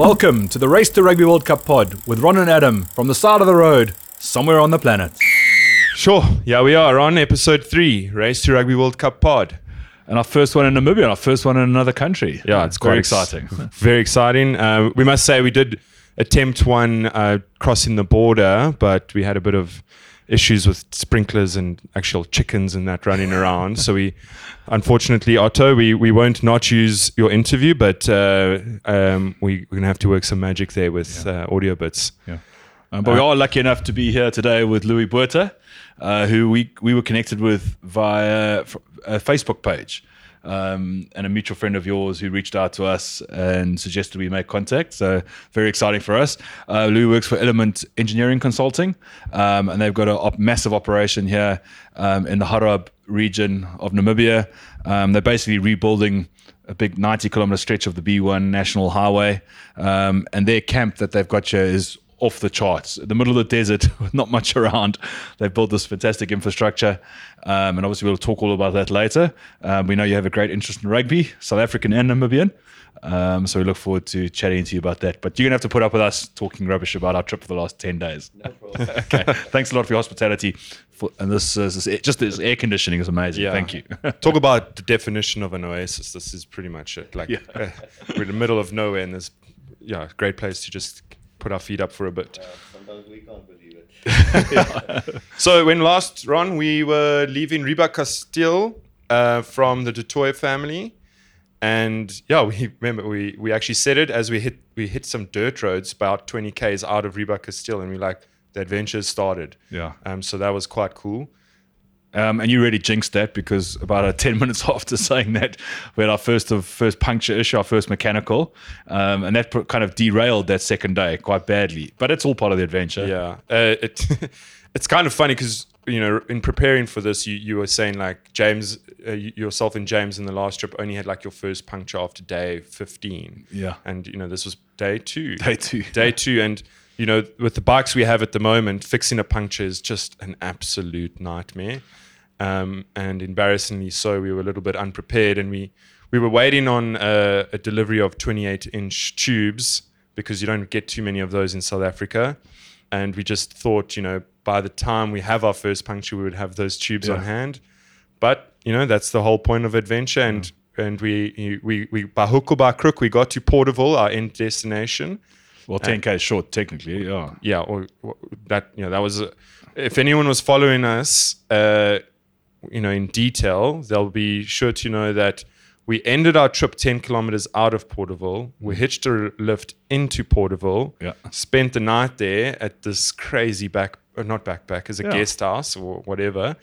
Welcome to the Race to Rugby World Cup pod with Ron and Adam from the side of the road, somewhere on the planet. Sure. Yeah, we are on episode three, Race to Rugby World Cup pod. And our first one in Namibia, and our first one in another country. Yeah, it's very quite exciting. Very exciting. Uh, we must say we did attempt one uh, crossing the border, but we had a bit of issues with sprinklers and actual chickens and that running around. so we, unfortunately, Otto, we, we won't not use your interview, but uh, um, we, we're going to have to work some magic there with uh, Audiobits. Yeah. Um, but we are lucky enough to be here today with Louis Botha, uh, who we, we were connected with via a Facebook page. Um, and a mutual friend of yours who reached out to us and suggested we make contact. So very exciting for us. Uh, Louis works for Element Engineering Consulting, um, and they've got a op- massive operation here um, in the Hardap region of Namibia. Um, they're basically rebuilding a big 90 kilometer stretch of the B1 National Highway, um, and their camp that they've got here is off the charts. In the middle of the desert, not much around, they've built this fantastic infrastructure. Um, and obviously, we'll talk all about that later. Um, we know you have a great interest in rugby, South African and Namibian. Um, so we look forward to chatting to you about that. But you're going to have to put up with us talking rubbish about our trip for the last 10 days. okay. Thanks a lot for your hospitality. For, and this, uh, this just this air conditioning is amazing. Yeah. Thank you. Talk about the definition of an oasis. This is pretty much it. Like Yeah. uh, we're in the middle of nowhere, and there's yeah, a great place to just put our feet up for a bit. Sometimes we can't believe it. So when last Ron, we were leaving Riebeek Kasteel uh, from the Du Toit family, and yeah, we remember we we actually said it as we hit we hit some dirt roads about 20 k's out of Riebeek Kasteel, and we like the adventure started. Yeah. Um. So that was quite cool. Um, and you really jinxed that because about uh, 10 minutes after saying that, we had our first of first puncture issue, our first mechanical. Um, and that put, kind of derailed that second day quite badly. But it's all part of the adventure. Yeah. Uh, it it's kind of funny because you know in preparing for this, you you were saying like James, uh, yourself and James in the last trip only had like your first puncture after day 15. Yeah. And you know this was day two. Day two. Day two, and you know with the bikes we have at the moment, fixing a puncture is just an absolute nightmare. Um, and embarrassingly so, we were a little bit unprepared, and we we were waiting on a, a delivery of 28 inch tubes because you don't get too many of those in South Africa. And we just thought, you know, by the time we have our first puncture, we would have those tubes on hand. But you know, that's the whole point of adventure. And and we we we by hook or by crook, we got to Porterville, our end destination Well, 10K is short, technically. Yeah. yeah, or, or that you know that was. If anyone was following us, uh, you know, in detail, they'll be sure to know that we ended our trip ten kilometers out of Porterville. We hitched a lift into Porterville. Yeah. Spent the night there at this crazy back, or not backpack, as a Yeah. guest house or whatever.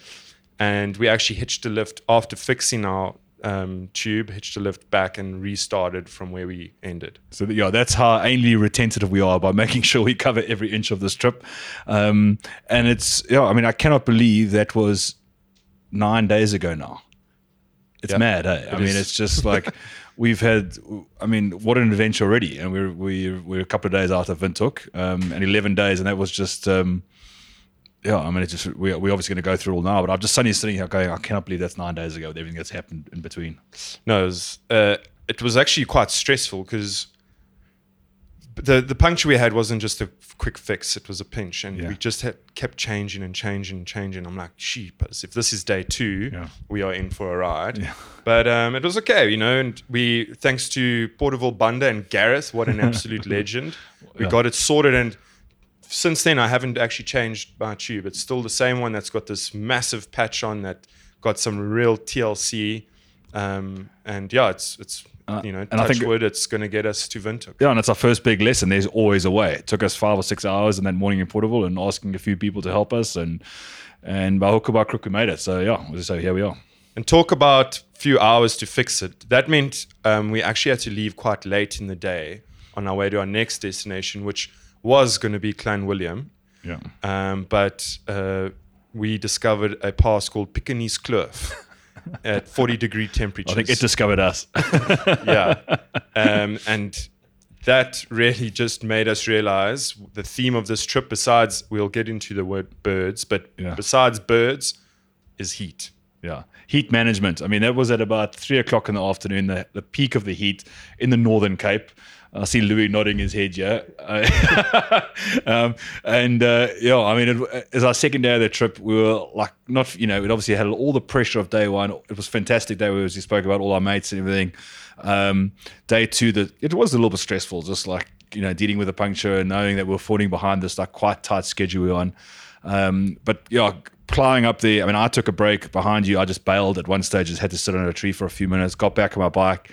And we actually hitched a lift after fixing our um, tube, hitched a lift back and restarted from where we ended. So yeah, that's how anally retentive we are by making sure we cover every inch of this trip. Um, and it's yeah, I mean, I cannot believe that was nine days ago now. It's Yeah, mad. Hey? I it mean, it's just like we've had. I mean, what an adventure already, and we're we're, we're a couple of days out of Windhoek, um, and eleven days, and that was just. Um, yeah, I mean, it's just we we're obviously going to go through all now, but I'm just suddenly sitting here going, I cannot believe that's nine days ago with everything that's happened in between. No, it was, uh, it was actually quite stressful because the the puncture we had wasn't just a quick fix; it was a pinch, and Yeah. we just had, kept changing and changing and changing. I'm like, sheepers, if this is day two, Yeah. we are in for a ride. Yeah. But um, it was okay, you know. And we, thanks to Porterville Bunda and Gareth, what an absolute legend, we got it sorted. And since then, I haven't actually changed my tube. It's still the same one that's got this massive patch on that got some real TLC. Um, and yeah, it's it's Uh, you know, and I touch think- wood, it's going to get us to Windhoek. Yeah, and it's our first big lesson. There's always a way. It took us five or six hours in that morning in Porterville and asking a few people to help us, and and by hook or by crook we made it. So yeah, so here we are. And talk about few hours to fix it. That meant um, we actually had to leave quite late in the day on our way to our next destination, which was going to be Clanwilliam. Yeah, Um, but uh, we discovered a pass called Piekenierskloof at 40 degree temperatures. I think it discovered us. yeah. Um, and that really just made us realize the theme of this trip, besides, we'll get into the word birds, but Yeah. besides birds, is heat. Yeah. Heat management. I mean, that was at about three o'clock in the afternoon, the, the peak of the heat in the Northern Cape. I see Louis nodding his head, yeah. Um, and uh, yeah, I mean, it, as our second day of the trip, we were like, not, you know, it obviously had all the pressure of day one. It was fantastic day, as you spoke about all our mates and everything. Um, day two, that it was a little bit stressful, just like, you know, dealing with a puncture and knowing that we are falling behind this like quite tight schedule we we're on. Um, but yeah, plowing up there. I mean, I took a break behind you. I just bailed at one stage, just had to sit on a tree for a few minutes, got back on my bike.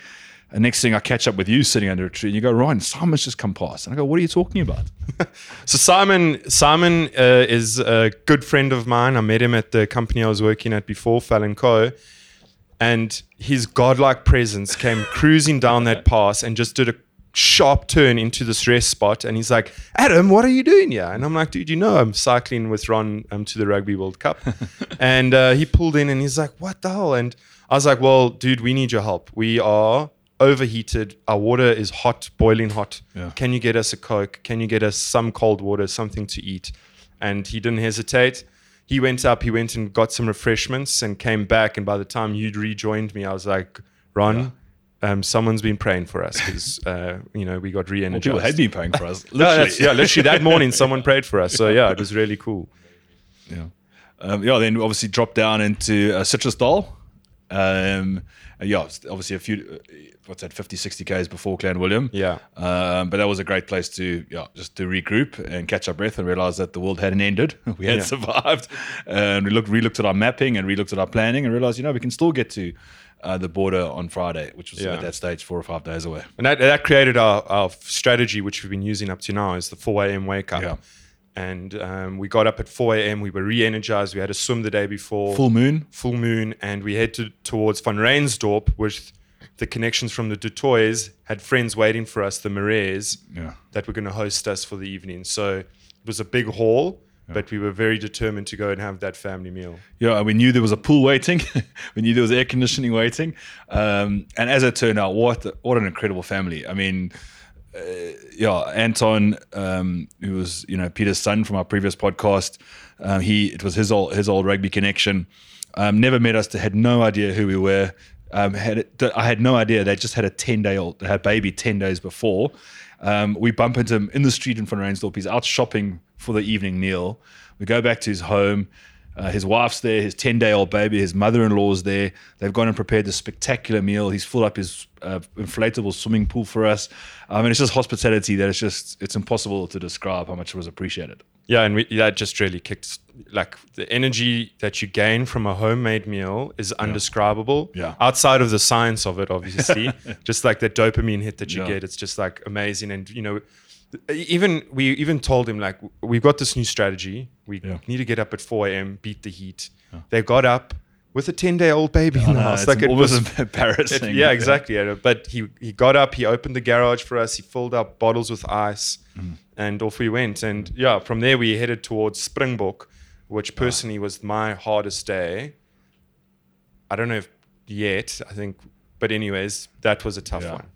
And next thing I catch up with you sitting under a tree and you go, Ryan, Simon's just come past. And I go, what are you talking about? so Simon, Simon uh, is a good friend of mine. I met him at the company I was working at before, Fallon Co. And his godlike presence came cruising down that pass and just did a sharp turn into this rest spot and he's like adam what are you doing here and i'm like dude you know i'm cycling with ron um, to the rugby world cup and uh, he pulled in and he's like what the hell and i was like well dude we need your help we are overheated our water is hot boiling hot yeah. can you get us a coke can you get us some cold water something to eat and he didn't hesitate he went up he went and got some refreshments and came back and by the time you'd rejoined me i was like ron yeah um, someone's been praying for us because uh, you know we got re-energized. Well, people had been praying for us. Literally. no, yeah, literally that morning someone prayed for us. So yeah, it was really cool. Yeah, um, yeah. Then obviously dropped down into uh, Citrusdal. Um, yeah, obviously a few, uh, what's that, 50, 60 Ks before Clanwilliam. Yeah. Um, but that was a great place to, yeah, just to regroup and catch our breath and realize that the world hadn't ended. we had yeah. survived. And we looked, re-looked at our mapping and re-looked at our planning and realized, you know, we can still get to uh, the border on Friday, which was yeah. at that stage four or five days away. And that, that created our, our strategy, which we've been using up to now, is the 4 a.m. wake up. Yeah. And um, we got up at 4 a.m. We were re-energized. We had a swim the day before. Full moon. Full moon, and we headed towards Vanrhynsdorp, which the connections from the Du Toits had friends waiting for us, the Marais, yeah. that were going to host us for the evening. So it was a big haul but we were very determined to go and have that family meal. Yeah, we knew there was a pool waiting. we knew there was air conditioning waiting. Um, and as it turned out, what what an incredible family. I mean, uh, yeah, Anton, um, who was you know Peter's son from our previous podcast, um, he it was his old his old rugby connection. Um, never met us. Had no idea who we were. Um, had I had no idea they just had a ten day old had baby ten days before. Um, we bump into him in the street in front of Reinsdorp. He's out shopping for the evening meal. We go back to his home. Uh, his wife's there, his 10 day old baby, his mother in law's there. They've gone and prepared this spectacular meal. He's filled up his uh, inflatable swimming pool for us. I mean, it's just hospitality that it's just, it's impossible to describe how much it was appreciated. Yeah, and we, that just really kicked, like the energy that you gain from a homemade meal is undescribable. Yeah. Outside of the science of it, obviously, just like the dopamine hit that you yeah. get, it's just like amazing. And, you know, even we even told him like we've got this new strategy. We yeah. need to get up at 4 a.m. beat the heat. Yeah. They got up with a 10 day old baby in the house. Like it was embarrassing. It, yeah, exactly. Yeah. But he he got up. He opened the garage for us. He filled up bottles with ice, mm. and off we went. And yeah, from there we headed towards Springbok, which personally was my hardest day. I don't know if yet. I think, but anyways, that was a tough one.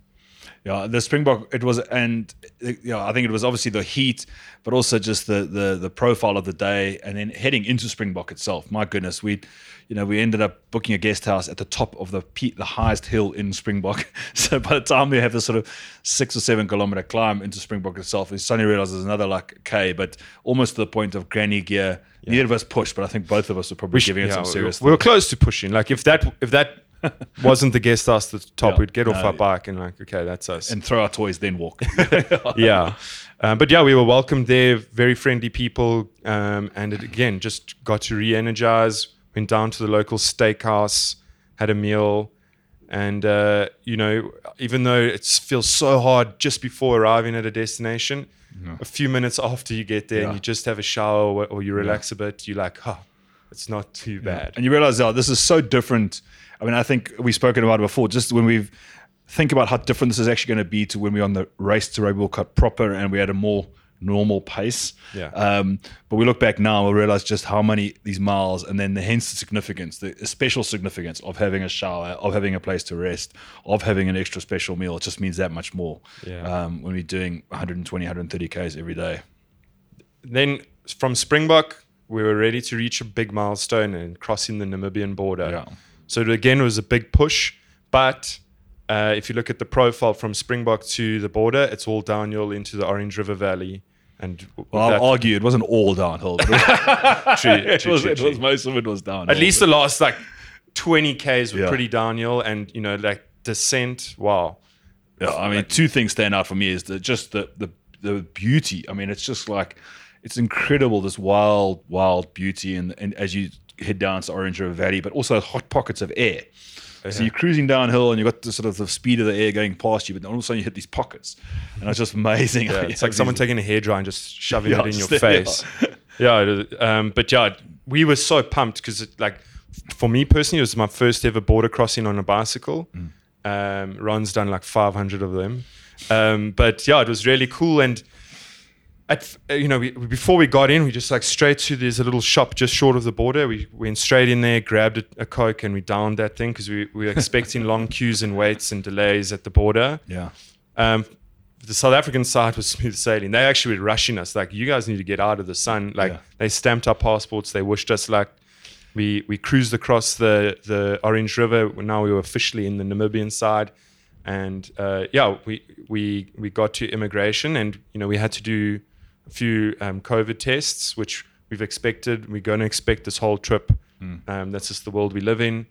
Yeah, the Springbok it was, and you know, I think it was obviously the heat, but also just the the the profile of the day, and then heading into Springbok itself. My goodness, we, you know, we ended up booking a guest house at the top of the peak, the highest hill in Springbok. so by the time we have this sort of six or seven kilometer climb into Springbok itself, we suddenly realized there's another like K, but almost to the point of granny gear. Yeah. Neither of us pushed, but I think both of us were probably we giving it some serious. We were close to pushing. Like if that if that wasn't the guest house at the top. Yeah, We'd get off our bike and like, okay, that's us. And throw our toys, then walk. yeah. Um, but yeah, we were welcomed there, very friendly people. Um, and it, again, just got to re energize, went down to the local steakhouse, had a meal. And, uh, you know, even though it feels so hard just before arriving at a destination, no. a few minutes after you get there yeah. and you just have a shower or you relax yeah. a bit, you're like, oh, it's not too bad. And you realize, oh, this is so different I mean, I think we've spoken about it before. Just when we've think about how different this is actually going to be to when we're on the race to Rugby World Cup proper and we had a more normal pace. Yeah. Um, but we look back now and we realize just how many these miles and then the hence the significance, the special significance of having a shower, of having a place to rest, of having an extra special meal. It just means that much more yeah. um, when we're doing 120, 130 Ks every day. Then from Springbok, we were ready to reach a big milestone and crossing the Namibian border. Yeah. So again, it was a big push, but uh, if you look at the profile from Springbok to the border, it's all downhill into the Orange River Valley. And Well, I'll argue it wasn't all downhill. But true, it, true, was, true, it was most of it was downhill. at least the last like 20 Ks were Yeah. pretty downhill and, you know, like descent. Wow. Yeah, I mean, two things stand out for me is the just the the the beauty. I mean, it's just like it's incredible this wild, wild beauty, and and as you head down to Orange River Valley, but also hot pockets of air. So you're cruising downhill and you've got the sort of the speed of the air going past you, but then all of a sudden you hit these pockets, and it's just amazing. Yeah, it's like someone taking a hairdryer and just shoving Yeah, it in your face. Yeah, um, but yeah, we were so pumped because, like, for me personally, it was my first ever border crossing on a bicycle. Mm. Um, Ron's done like 500 of them, um, but yeah, it was really cool. And at uh, you know, we, before we got in, we just like straight to there's a little shop just short of the border. We went straight in there, grabbed a, a coke, and we downed that thing because we, we were expecting long queues and waits and delays at the border. Yeah, Um, the South African side was smooth sailing. They actually were rushing us, like, you guys need to get out of the sun. Like, Yeah. they stamped our passports, they wished us luck. We we cruised across the the Orange River. Now we were officially in the Namibian side, and uh, yeah, we we we got to immigration, and you know we had to do few um, COVID tests, which we've expected. We're going to expect this whole trip. Um, that's just the world we live in,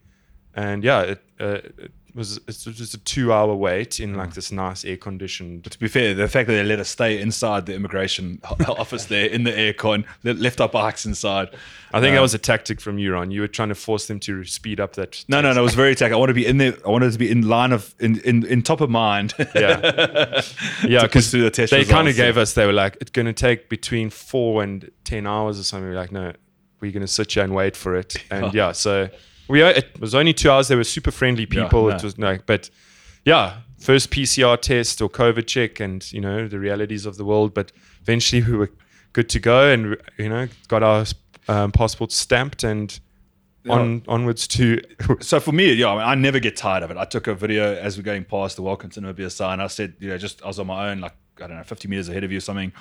and yeah, it, uh, it was it's just a two hour wait in like this nice air conditioned. to be fair, the fact that they let us stay inside the immigration office there in the aircon, they left our bikes inside. I think that Um, was a tactic from you, Ron. You were trying to force them to speed up that. No, no, no. It was very tech. I want to be in there. I wanted to be in line of in in, in top of mind. Yeah, yeah, because through the test they kind of gave yeah. us. They were like, it's going to take between four and ten hours or something. We're like, no, we're going to sit here and wait for it. And yeah, so we it was only two hours. They were super friendly Yeah, people. no. It was no, but yeah, first PCR test or COVID check, and you know the realities of the world. But eventually, we were good to go, and you know got our um, passports stamped and. On onwards to so for me, yeah, I, mean, I never get tired of it. I took a video as we're going past the Welcome to Namibia sign. I said, you know, just I was on my own, like I don't know, 50 meters ahead of you, or something,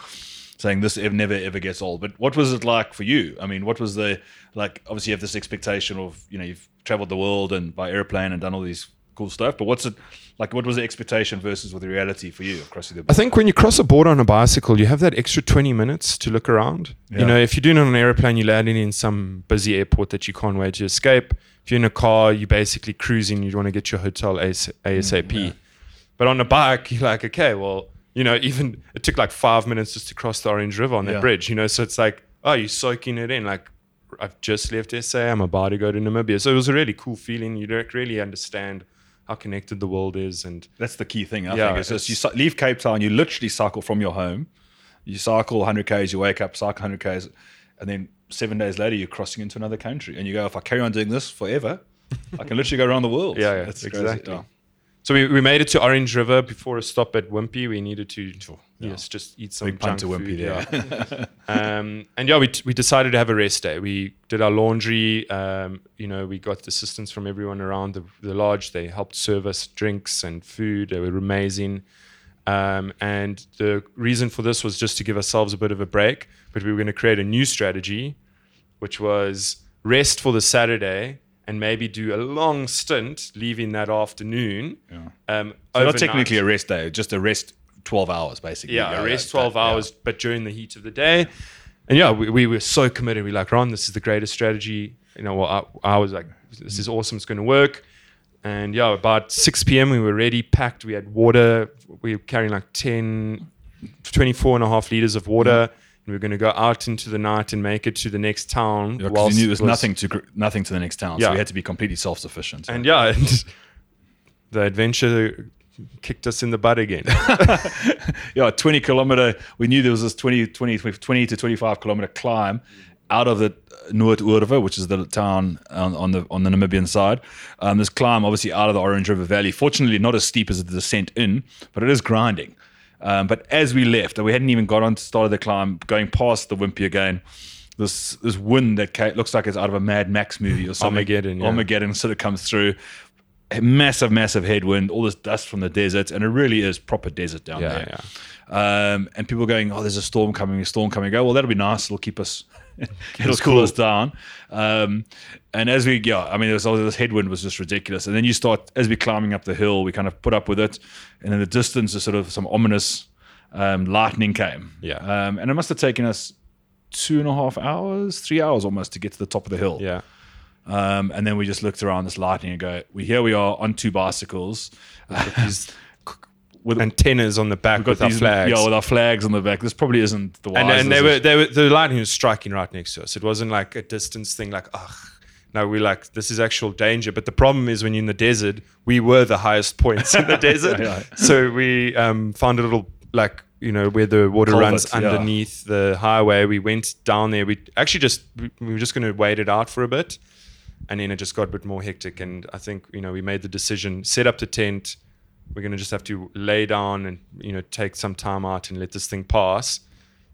saying this ev- never ever gets old. But what was it like for you? I mean, what was the like? Obviously, you have this expectation of you know you've traveled the world and by airplane and done all these cool stuff. But what's it like? What was the expectation versus with the reality for you of crossing the I think when you cross a border on a bicycle, you have that extra 20 minutes to look around. Yeah. You know, if you're doing it on an airplane, you're landing in some busy airport that you can't wait to escape. If you're in a car, you're basically cruising, you want to get your hotel AS- ASAP. Mm, but on a bike, you're like, okay, well, you know, even it took like five minutes just to cross the Orange River on that Yeah. bridge, you know, so it's like, oh, you're soaking it in. Like, I've just left SA, I'm about to go to Namibia. So it was a really cool feeling. You don't really understand how connected the world is. And That's the key thing. I Yeah, think. It's just you it's- leave Cape Town, you literally cycle from your home. You cycle 100 k's, you wake up, cycle 100 k's, and then seven days later you're crossing into another country. And you go, if I carry on doing this forever, I can literally go around the world. Yeah, yeah, exactly. Yeah. So we, we made it to Orange River before a stop at Wimpy. We needed to yes, just eat some Big junk to Wimpy food, there. yeah. um, and yeah, we, we decided to have a rest day. We did our laundry. Um, you know, we got assistance from everyone around the, the lodge. They helped serve us drinks and food. They were amazing. Um, and the reason for this was just to give ourselves a bit of a break. But we were going to create a new strategy, which was rest for the Saturday and maybe do a long stint leaving that afternoon. Yeah. Um, So not technically a rest day, just a rest 12 hours, basically. Yeah, a rest 12 yeah. hours, but during the heat of the day. And yeah, we, we were so committed. We like, Ron, this is the greatest strategy. You know, well, I, I was like, this is awesome. It's going to work. And yeah, about 6 p.m., we were ready, packed. We had water. We were carrying like 10, 24 and a half liters of water. And we were going to go out into the night and make it to the next town. Yeah, whilst there was was- nothing to gr- nothing to the next town, so we had to be completely self-sufficient. And yeah, and the adventure kicked us in the butt again. yeah, 20 kilometer. We knew there was this 20, 20, 20 to 25 kilometer climb out of the Noordoewer, which is the town on, on the on the Namibian side. Um, this climb, obviously, out of the Orange River Valley. Fortunately, not as steep as the descent in, but it is grinding. Um, but as we left, we hadn't even got on to started the climb, going past the Wimpy again. This this wind that looks like it's out of a Mad Max movie or something. Armageddon, yeah. Armageddon sort of comes through. A massive, massive headwind, all this dust from the desert, and it really is proper desert down Yeah, there. Um, and people going, oh, there's a storm coming, a storm coming. I go, well, that'll be nice. It'll keep us it'll was cool cool. us down. Um, and as we, yeah, I mean, was, this headwind was just ridiculous. And then you start, as we're climbing up the hill, we kind of put up with it. And in the distance, is sort of some ominous um, lightning came. Yeah. Um, and it must have taken us two and a half hours, three hours almost to get to the top of the hill. Yeah. Um, and then we just looked around this lightning and go, we here we are on two bicycles. These with antennas on the back with our these, flags. Yeah, with our flags on the back. This probably isn't the and, wisest. and they were, they were the lightning was striking right next to us. It wasn't like a distance thing, like ugh. No, we're like this is actual danger. But the problem is when you're in the desert, we were the highest points in the desert. Yeah, So we um, found a little like you know where the water Culvert, runs yeah. underneath the highway. We went down there. We actually just we we were just going to wait it out for a bit, and then it just got a bit more hectic. And I think you know we made the decision, set up the tent. We're going to just have to lay down and you know take some time out and let this thing pass.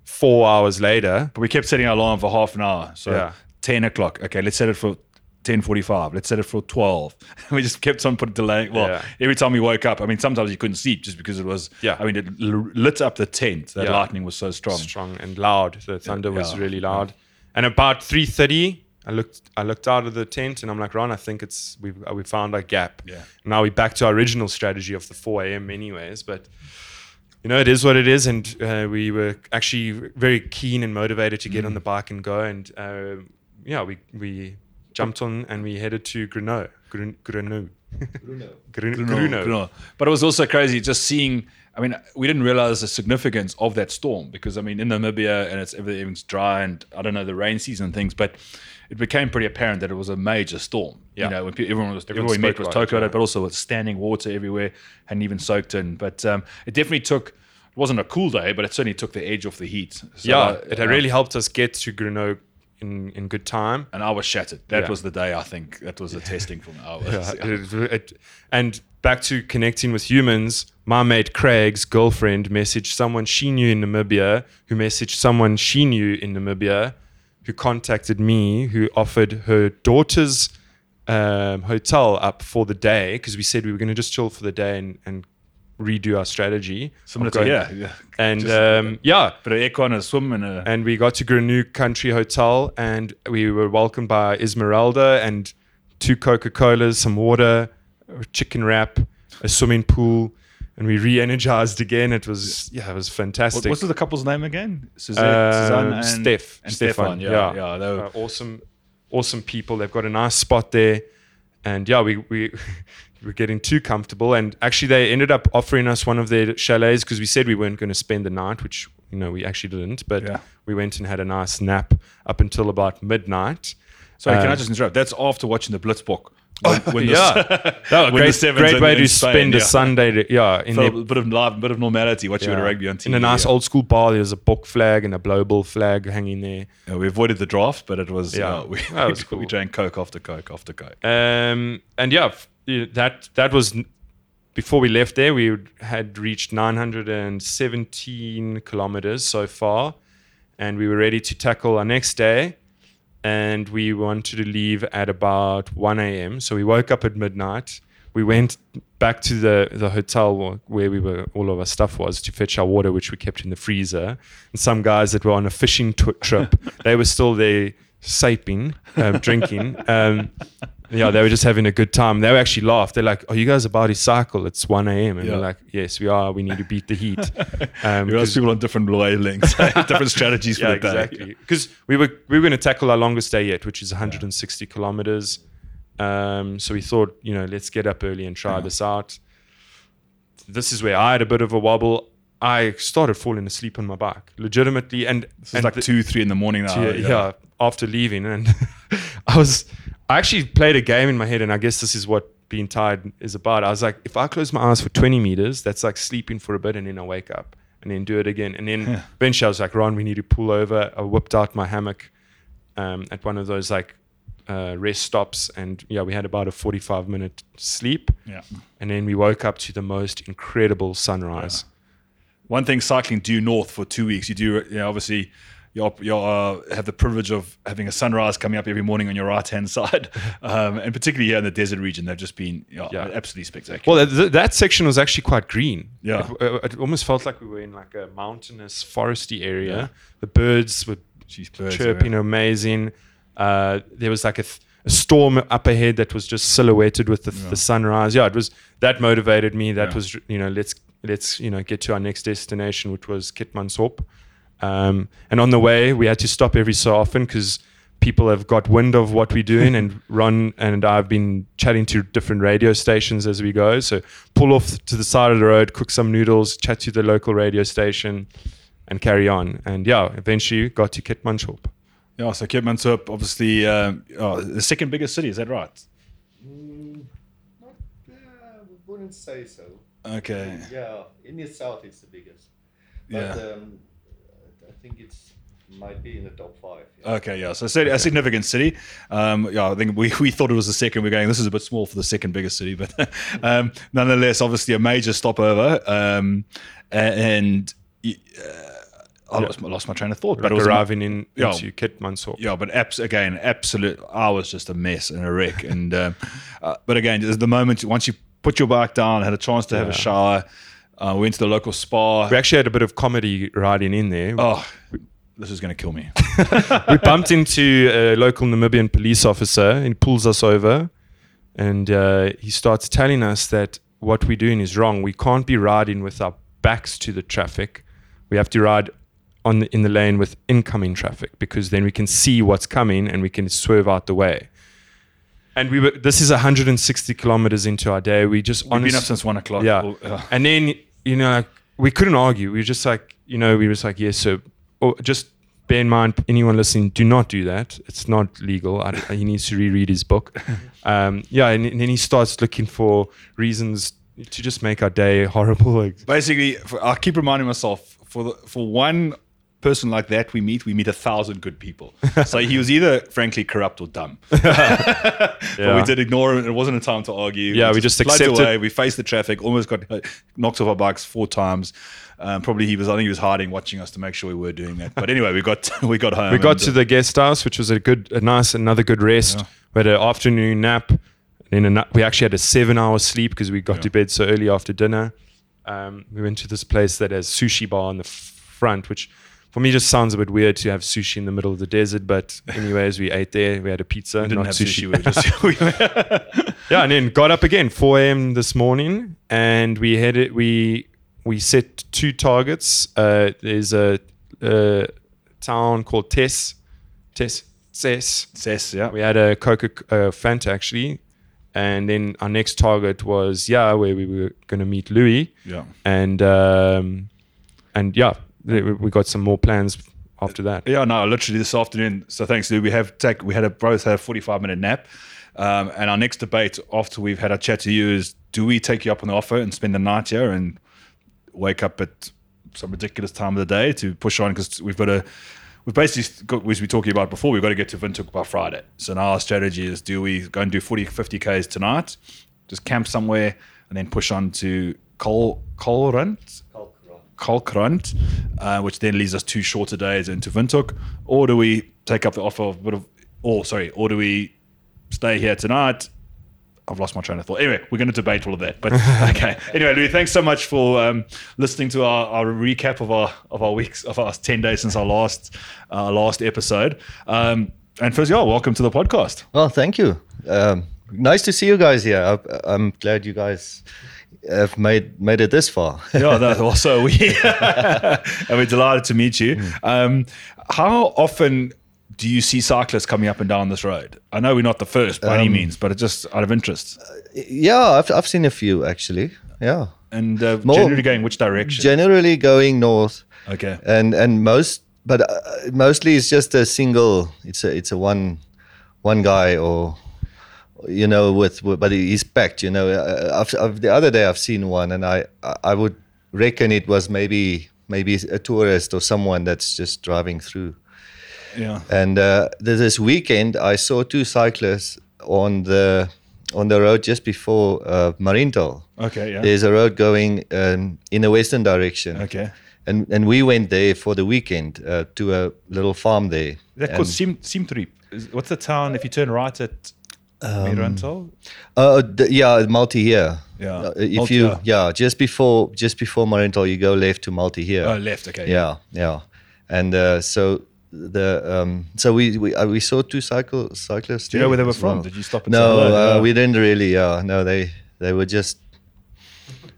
Four hours later, But we kept setting our alarm for half an hour. So Yeah. 10 o'clock. Okay, let's set it for 10.45. Let's set it for 12. we just kept on putting delaying. Well, Yeah. every time we woke up, I mean, sometimes you couldn't sleep just because it was, Yeah. I mean, it l- lit up the tent. That Yeah. lightning was so strong. strong and loud. The thunder was yeah, really loud. And about three thirty, I looked I looked out of the tent and I'm like, Ron, I think it's we we found our gap. Yeah. Now we're back to our original strategy of the four a.m. anyways, but. You know, it is what it is, and uh, we were actually very keen and motivated to Mm. get on the bike and go. And uh, yeah, we we jumped on and we headed to. Grun- Grünau. Bruno. But it was also crazy just seeing. I mean, we didn't realize the significance of that storm because I mean, in Namibia and it's everything's dry and I don't know the rain season and things, but it became pretty apparent that it was a major storm. Yeah. You know, when pe- everyone was Everyone everyone we met was about it, Tokyo, yeah. but also with standing water everywhere, hadn't even soaked in. But um, it definitely took. It wasn't a cool day, but it certainly took the edge off the heat. So, Yeah, uh, it had really helped us get to Grünau in in good time. And I was shattered. That Yeah. was the day I think that was the testing for me. I was, Yeah, it- it- and back to connecting with humans, my mate Craig's girlfriend messaged someone she knew in Namibia, who messaged someone she knew in Namibia, who contacted me, who offered her daughter's um, hotel up for the day because we said we were going to just chill for the day and, and redo our strategy. Similar to yeah, yeah. And Just- um, yeah, But an aircon, a swim, and a and we got to Grünau Country Hotel, and we were welcomed by Esmeralda and two Coca Colas, some water, a chicken wrap, a swimming pool, and we re-energized again. It was yeah, it was fantastic. What, what's the couple's name again? Suzanne, Um, Suzanne and Steph, and Stefan, Stefan. Yeah, yeah. yeah. they were, Uh, awesome, awesome people. They've got a nice spot there, and yeah, we we we were getting too comfortable. And actually, they ended up offering us one of their chalets because we said we weren't going to spend the night, which you know we actually didn't. But Yeah. we went and had a nice nap up until about midnight. Sorry, can I Uh, just interrupt? That's after watching the Blitzbok. When, when the- yeah, that when great, great way to Spain, spend yeah. a Sunday. To, yeah, in their a bit of live, bit of normality watching a bit of rugby on TV. in a nice yeah. old school bar. There was a book flag and a global flag hanging there. Yeah, we avoided the draft, but it was Yeah. yeah. we, That was we cool. drank Coke after Coke after Coke. Um, and yeah, that that was before we left there. We had reached 917 kilometers so far, and we were ready to tackle our next day. And we wanted to leave at about 1 a.m. So we woke up at midnight. We went back to the, the hotel where we were, all of our stuff was to fetch our water, which we kept in the freezer. And some guys that were on a fishing t- trip, they were still there saping, um, drinking. Um, yeah, they were just having a good time. They were actually laughed. They're like, "Are you guys about to cycle? It's 1 a.m." And Yeah. we're like, "Yes, we are. We need to beat the heat." Um, 'cause- people on different wavelengths, different strategies for yeah, the day. exactly. Because we were we were going to tackle our longest day yet, which is 160 kilometers. Um, so we thought, you know, let's get up early and try this out. This is where I had a bit of a wobble. I started falling asleep on my bike, legitimately, and It's and like the- two, three in the morning now. yeah, after leaving and i was i actually played a game in my head and i guess this is what being tired is about. I was like if i close my eyes for 20 meters that's like sleeping for a bit and then i wake up and then do it again. And then Yeah. eventually i was like ron we need to pull over. I whipped out my hammock um, at one of those like uh, rest stops and yeah we had about a 45 minute sleep. Yeah. and then we woke up to the most incredible sunrise. One thing cycling due north for two weeks, you do, you know, obviously, you you uh, have the privilege of having a sunrise coming up every morning on your right hand side, um, and particularly here in the desert region, they've just been you know, Yeah. absolutely spectacular. Well, that, that section was actually quite green. Yeah. It, uh, it almost felt like we were in like a mountainous, foresty area. The birds were She's birds, chirping yeah. amazing. Uh, there was like a, th- a storm up ahead that was just silhouetted with the, the sunrise. Yeah, it was that motivated me. That Yeah. was you know let's let's you know get to our next destination, which was Keetmanshoop. Um, and on the way, we had to stop every so often because people have got wind of what we're doing and run. And I've been chatting to different radio stations as we go. So pull off to the side of the road, cook some noodles, chat to the local radio station, and carry on. And yeah, eventually got to Keetmanshoop. Yeah, so Keetmanshoop, obviously, um, oh, the second biggest city. Is that right? Mm, not, yeah, we wouldn't say so. Okay. Yeah, in the south it's the biggest. But Yeah. um, I think it's might be in the top five. yeah. Okay, yeah. So city, a significant city. Um, yeah, I think we, we thought it was the second. We're going. This is a bit small for the second biggest city, but um, nonetheless, obviously a major stopover. Um, and uh, I lost, I lost my train of thought. But But it was a- arriving in yeah. into Keetmanshoop. yeah, but abs- again, absolute. I was just a mess and a wreck. And um, uh, but again, there's the moment once you put your bike down, had a chance to have a shower, uh, went to the local spa. We actually had a bit of comedy riding in there. Oh, this is going to kill me. we bumped into a local Namibian police officer and he pulls us over and uh, he starts telling us that what we're doing is wrong. We can't be riding with our backs to the traffic. We have to ride on the, in the lane with incoming traffic because then we can see what's coming and we can swerve out the way. And we were. This is 160 kilometers into our day. We just We've been up since one o'clock. yeah. Uh, And then, you know, like, we couldn't argue. We were just like, you know, we were just like, yes, sir. Or just bear in mind, anyone listening, do not do that. It's not legal. I, he needs to reread his book. Um, yeah. And, and then he starts looking for reasons to just make our day horrible. Basically, for, I keep reminding myself for the, for one person like that we meet, we meet a thousand good people. so he was either frankly corrupt or dumb. But we did ignore him. It wasn't a time to argue. Yeah, we just plugged accepted- away. We faced the traffic. Almost got uh, knocked off our bikes four times. Um, probably he was. I think he was hiding, watching us to make sure we were doing that. But anyway, we got we got home. we got to the guest house, which was a good, a nice, another good rest. Yeah. We had an afternoon nap. Then a, na- we actually had a seven-hour sleep because we got Yeah. to bed so early after dinner. Um, we went to this place that has sushi bar on the front, which for me just sounds a bit weird to have sushi in the middle of the desert. But anyways, we ate there. We had a pizza, we didn't not have sushi. sushi. We just yeah, and then got up again 4 a.m. this morning, and we headed. We we set two targets. Uh, there's a, a town called Tses, Tses, Tses. Tses, yeah. We had a Coca uh, Fanta actually, and then our next target was yeah, where we were going to meet Louis, yeah. and um, and yeah, we got some more plans after that. Yeah, no, literally this afternoon. So thanks, dude. We have take we had a both had a forty five minute nap, um, and our next debate after we've had a chat to you is: Do we take you up on the offer and spend the night here and wake up at some ridiculous time of the day to push on? Because we've got a we've basically got, as we were talking about before, we've got to get to Windhoek by Friday. So now our strategy is: Do we go and do 40, 50 k's tonight, just camp somewhere, and then push on to Kol Kolrand? Kalkran. Kalkrand, uh, which then leaves us two shorter days into Windhoek, or do we take up the offer of a bit of, or sorry, or do we stay here tonight? I've lost my train of thought. Anyway, we're going to debate all of that. But okay. Anyway, Louis, thanks so much for um, listening to our, our recap of our of our weeks of our ten days since our last uh, last episode. Um, and first, yeah, welcome to the podcast. Well, thank you. Um, nice to see you guys here. I, I'm glad you guys have made made it this far. yeah, that also we and we're delighted to meet you. Um, how often do you see cyclists coming up and down this road? I know we're not the first by any means, but it's just out of interest. yeah, I've I've seen a few actually. Yeah, And uh, More- generally going which direction? generally going north, okay. and and most, but uh, mostly it's just a single. It's a it's a one one guy or you know with, with but he's packed. You know, Uh, I've, I've, the other day I've seen one, and I I- would reckon it was maybe maybe a tourist or someone that's just driving through. Yeah. And uh, this weekend, I saw two cyclists on the on the road just before uh, Mariental. Okay. Yeah. There's a road going um, in a western direction, Okay. and and we went there for the weekend uh, to a little farm there. that called Sim Simtrip? What's the town if you turn right at Um, Mariental? Uh, the, yeah, Maltahöhe. Yeah. Uh, if Multi you yeah, just before just before Mariental, you go left to Maltahöhe. Oh, left. Okay. yeah, yeah, and uh, so the um, so we we uh, we saw two cycle cyclists. Do you know where they were from? well. Did you stop and No, hello? uh, Yeah. we didn't really. Yeah, no, they they were just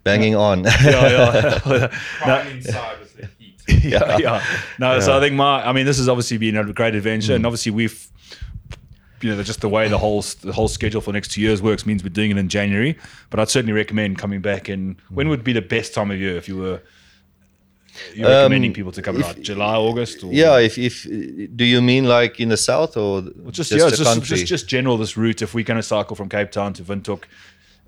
banging on. yeah, yeah. Crying inside with the heat. yeah, yeah. No, so I think my, I mean, this has obviously been a great adventure, Mm. and obviously we've, you know, just the way the whole the whole schedule for the next two years works means we're doing it in January. But I'd certainly recommend coming back. And when would be the best time of year if you were you recommending people to come Um, if- out? July, August, or yeah, if if do you mean like in the south or Well, just, just yeah, the just, country? just just general this route. If we're going to cycle from Cape Town to Windhoek,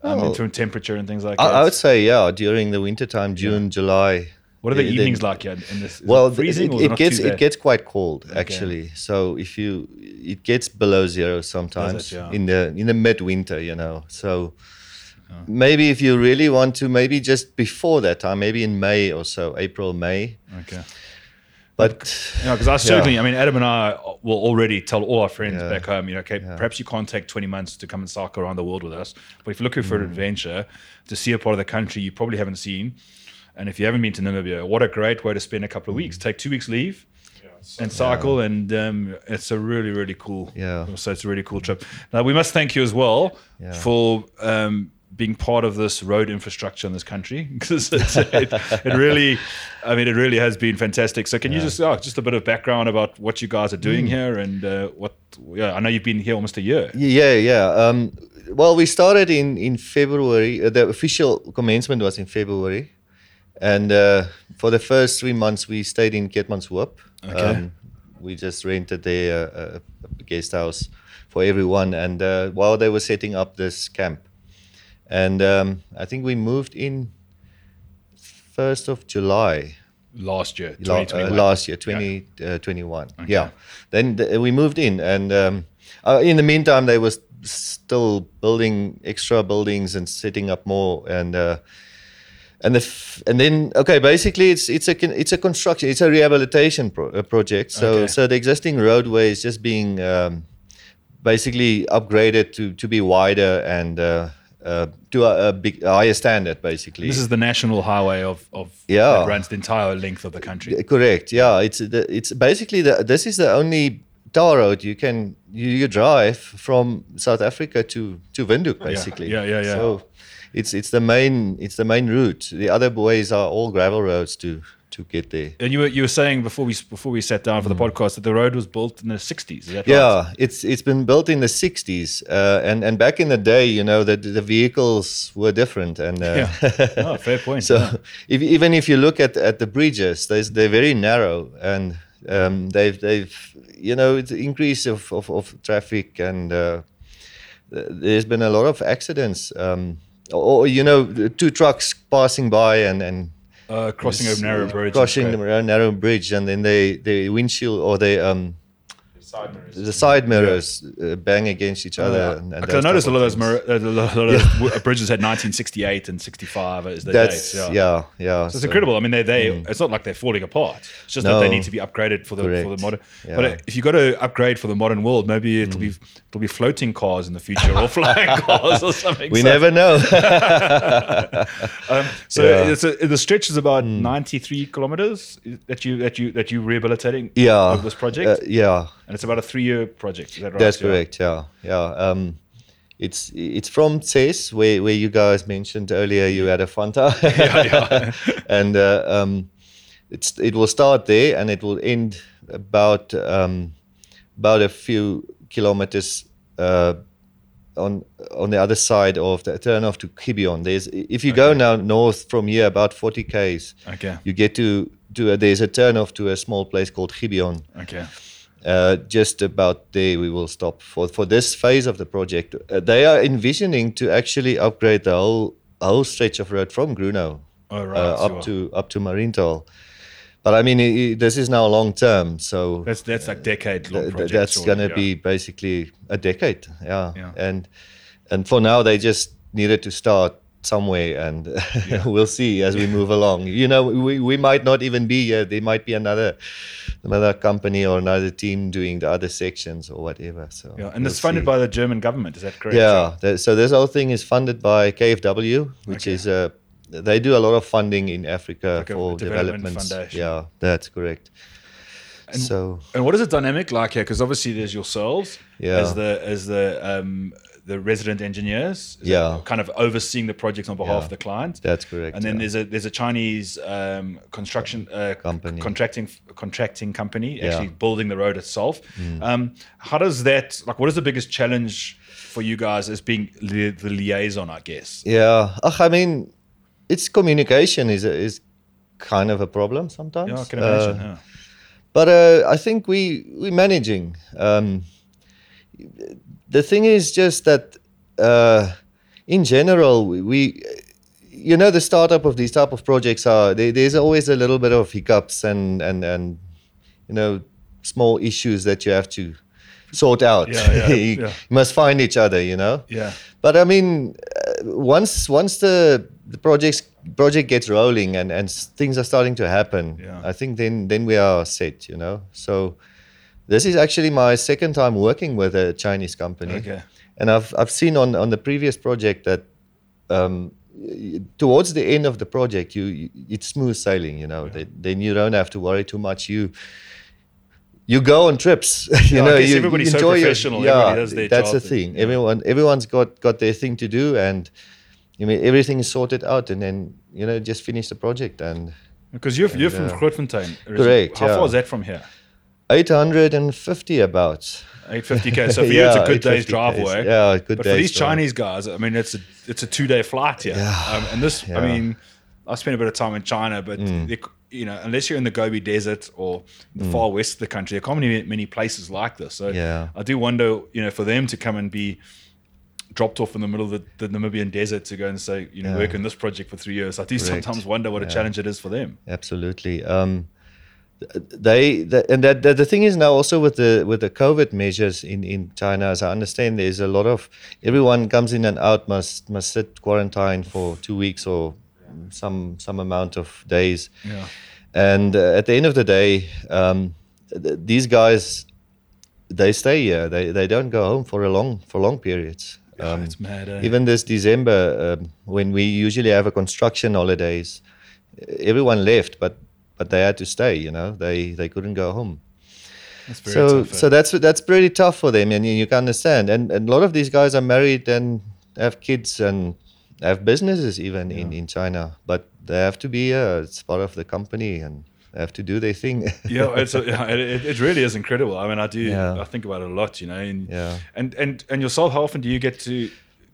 um, Well, in terms of temperature and things like I, that. I would say yeah during the winter time, June, July. What are the uh, evenings like here in this? Is Well, it freezing it, it gets it gets quite cold actually. So if you it gets below zero sometimes yeah. in the in the midwinter, you know. So maybe if you really want to, maybe just before that time, maybe in May or so, April, May. okay. But Yeah, because I certainly, I mean, Adam and I will already tell all our friends Yeah. back home, you know, okay, perhaps you can't take 20 months to come and cycle around the world with us. But if you're looking Mm. for an adventure to see a part of the country you probably haven't seen, and if you haven't been to Namibia, what a great way to spend a couple of Mm. weeks. Take two weeks leave and cycle, and um, it's a really, really cool. Yeah. So it's a really cool trip. Now we must thank you as well Yeah. for um, being part of this road infrastructure in this country because it, it really, I mean, it really has been fantastic. So can you just oh, just a bit of background about what you guys are doing Mm. here and uh, what? Yeah, I know you've been here almost a year. Yeah, yeah. Um, well, we started in in February. Uh, the official commencement was in February, and uh, for the first three months we stayed in Keetmanshoop. Okay. we just rented there uh, a, a guest house for everyone, and uh, while they were setting up this camp, and um, I think we moved in first of July Last year, la- uh, last year, 2021. Okay. Yeah. Then th- we moved in, and um, uh, in the meantime, they was still building extra buildings and setting up more, and uh, and the f- and then okay, basically it's it's a it's a construction, it's a rehabilitation pro- uh, project. So Okay. so the existing roadway is just being um, basically upgraded to to be wider and. Uh, uh, to a, a big a higher standard, basically. This is the national highway of of Yeah. that runs the entire length of the country. Correct. Yeah, it's the, it's basically the this is the only tar road you can you, you drive from South Africa to to Windhoek basically. Yeah, yeah, yeah. So it's it's the main it's the main route. The other ways are all gravel roads to to get there. And you were you were saying before we before we sat down for the podcast that the road was built in the 60s. Is that right? Mm. Yeah, it's it's been built in the '60s, uh, and and back in the day, you know, the the vehicles were different, and uh, Yeah. Oh, fair point. So yeah. if, even if you look at, at the bridges, they're very narrow and um, they've they've you know it's increase of, of, of traffic and uh, there's been a lot of accidents. Um, or, you know two trucks passing by and and Uh, crossing over narrow bridge. crossing the narrow bridge and then they the windshield or they um Side mirrors. the side mirrors uh, bang against each other. Yeah. and, and Because I noticed a lot of of those, things. mir- uh, a lot a lot of those bridges had 1968 and 65 as the That's dates. yeah, yeah. So it's so- incredible. I mean, they they it's not like they're falling apart. It's just that they need to be upgraded for the for the modern. Yeah. But uh, if you've got to upgrade for the modern world, maybe it'll be it'll be floating cars in the future or flying cars or something. We So- never know. Um, so Yeah. It's a, the stretch is about 93 kilometers that you that you that you rehabilitating yeah. of this project, Uh, yeah. And it's about a three year project. Is that right? That's correct. Yeah, yeah. Um, it's it's from Tses where where you guys mentioned earlier you had a Fanta, Yeah, yeah. and uh, um, it's it will start there and it will end about um, about a few kilometers. Uh, on on the other side of the turn off to Gibeon, there's if you go now north from here about 40 k's, Okay. you get to to a, there's a turn off to a small place called Gibeon. Okay. Uh, just about there, we will stop for for this phase of the project. Uh, they are envisioning to actually upgrade the whole whole stretch of road from Grünau All right. uh, sure. up to up to Marienthal. But I mean, this is now long term, so that's that's like decade long th- th- project. that's going to yeah. be basically a decade. Yeah. Yeah. and and for now they just needed to start somewhere, and we'll see as we move along. You know, we, we might not even be here. There might be another another company or another team doing the other sections or whatever. So Yeah, and it's funded by the German government. Is that correct? yeah. th- so this whole thing is funded by KfW, which Okay. is a they do a lot of funding in Africa Like for development. Yeah, that's correct. And, so and what is the dynamic like here? Because obviously there's yourselves Yeah. as the as the um, the resident engineers, Yeah. kind of overseeing the projects on behalf Yeah. of the client. that's correct. and then yeah. there's a there's a Chinese um, construction uh, Company. contracting contracting company. Mm. actually building the road itself. Um, how does that like? What is the biggest challenge for you guys as being li- the liaison? I guess. Yeah, Ach, I mean, it's communication is is kind of a problem sometimes. Yeah, I can imagine. Uh, but uh, I think we we're managing. Um, the thing is just that uh, in general we, we you know the startup of these type of projects are there, there's always a little bit of hiccups and and and you know small issues that you have to sort out Yeah, yeah, you yeah. must find each other you know Yeah. but I mean, uh, once once the the projects project gets rolling and and things are starting to happen, Yeah. I think then then we are set. You know, so this is actually my second time working with a Chinese company, Okay. and I've I've seen on on the previous project that. Um, towards the end of the project, you, you it's smooth sailing. You know, then, then you don't have to worry too much. You you go on trips. you Yeah, know, you, everybody's you so enjoy professional, Your, yeah, everybody that's the and- thing. yeah. Everyone, everyone's got got their thing to do, and I mean everything is sorted out, and then you know just finish the project. And Because you're you're from uh, Grootfontein. correct, How yeah. far is that from here? 850 about. 850k. So for you, it's a good day's 850 drive away. Yeah, a good But for these drive. Chinese guys, I mean, it's a it's a two day flight here. Yeah, Um, and this, I yeah. Mm. mean, I spent a bit of time in China, but they, you know, unless you're in the Gobi Desert or the far west of the country, there can't be many, places like this. So Mm. Yeah. I do wonder, you know, for them to come and be dropped off in the middle of the, the Namibian desert to go and say, you know, Yeah. work on this project for three years. I do Correct. sometimes wonder what a challenge it is for them. Absolutely. Um, they the, and that, that the thing is now also with the with the COVID measures in in China, as I understand, there's a lot of everyone comes in and out must must sit quarantine for two weeks or some some amount of days. Yeah. And uh, at the end of the day, um, th- these guys they stay here. They they don't go home for a long for long periods. Yeah, it's mad, eh? Even this December, um, when we usually have a construction holidays, everyone left, but but they had to stay. You know, they they couldn't go home. That's very So tough, eh? so that's that's pretty tough for them, and you, you can understand. And, and a lot of these guys are married and have kids and have businesses even in in China, but they have to be uh, it's part of the company and they have to do their thing. yeah, it's a, it, it really is incredible. I mean, I do. Yeah. I think about it a lot, you know. And, Yeah. And and and yourself, how often do you get to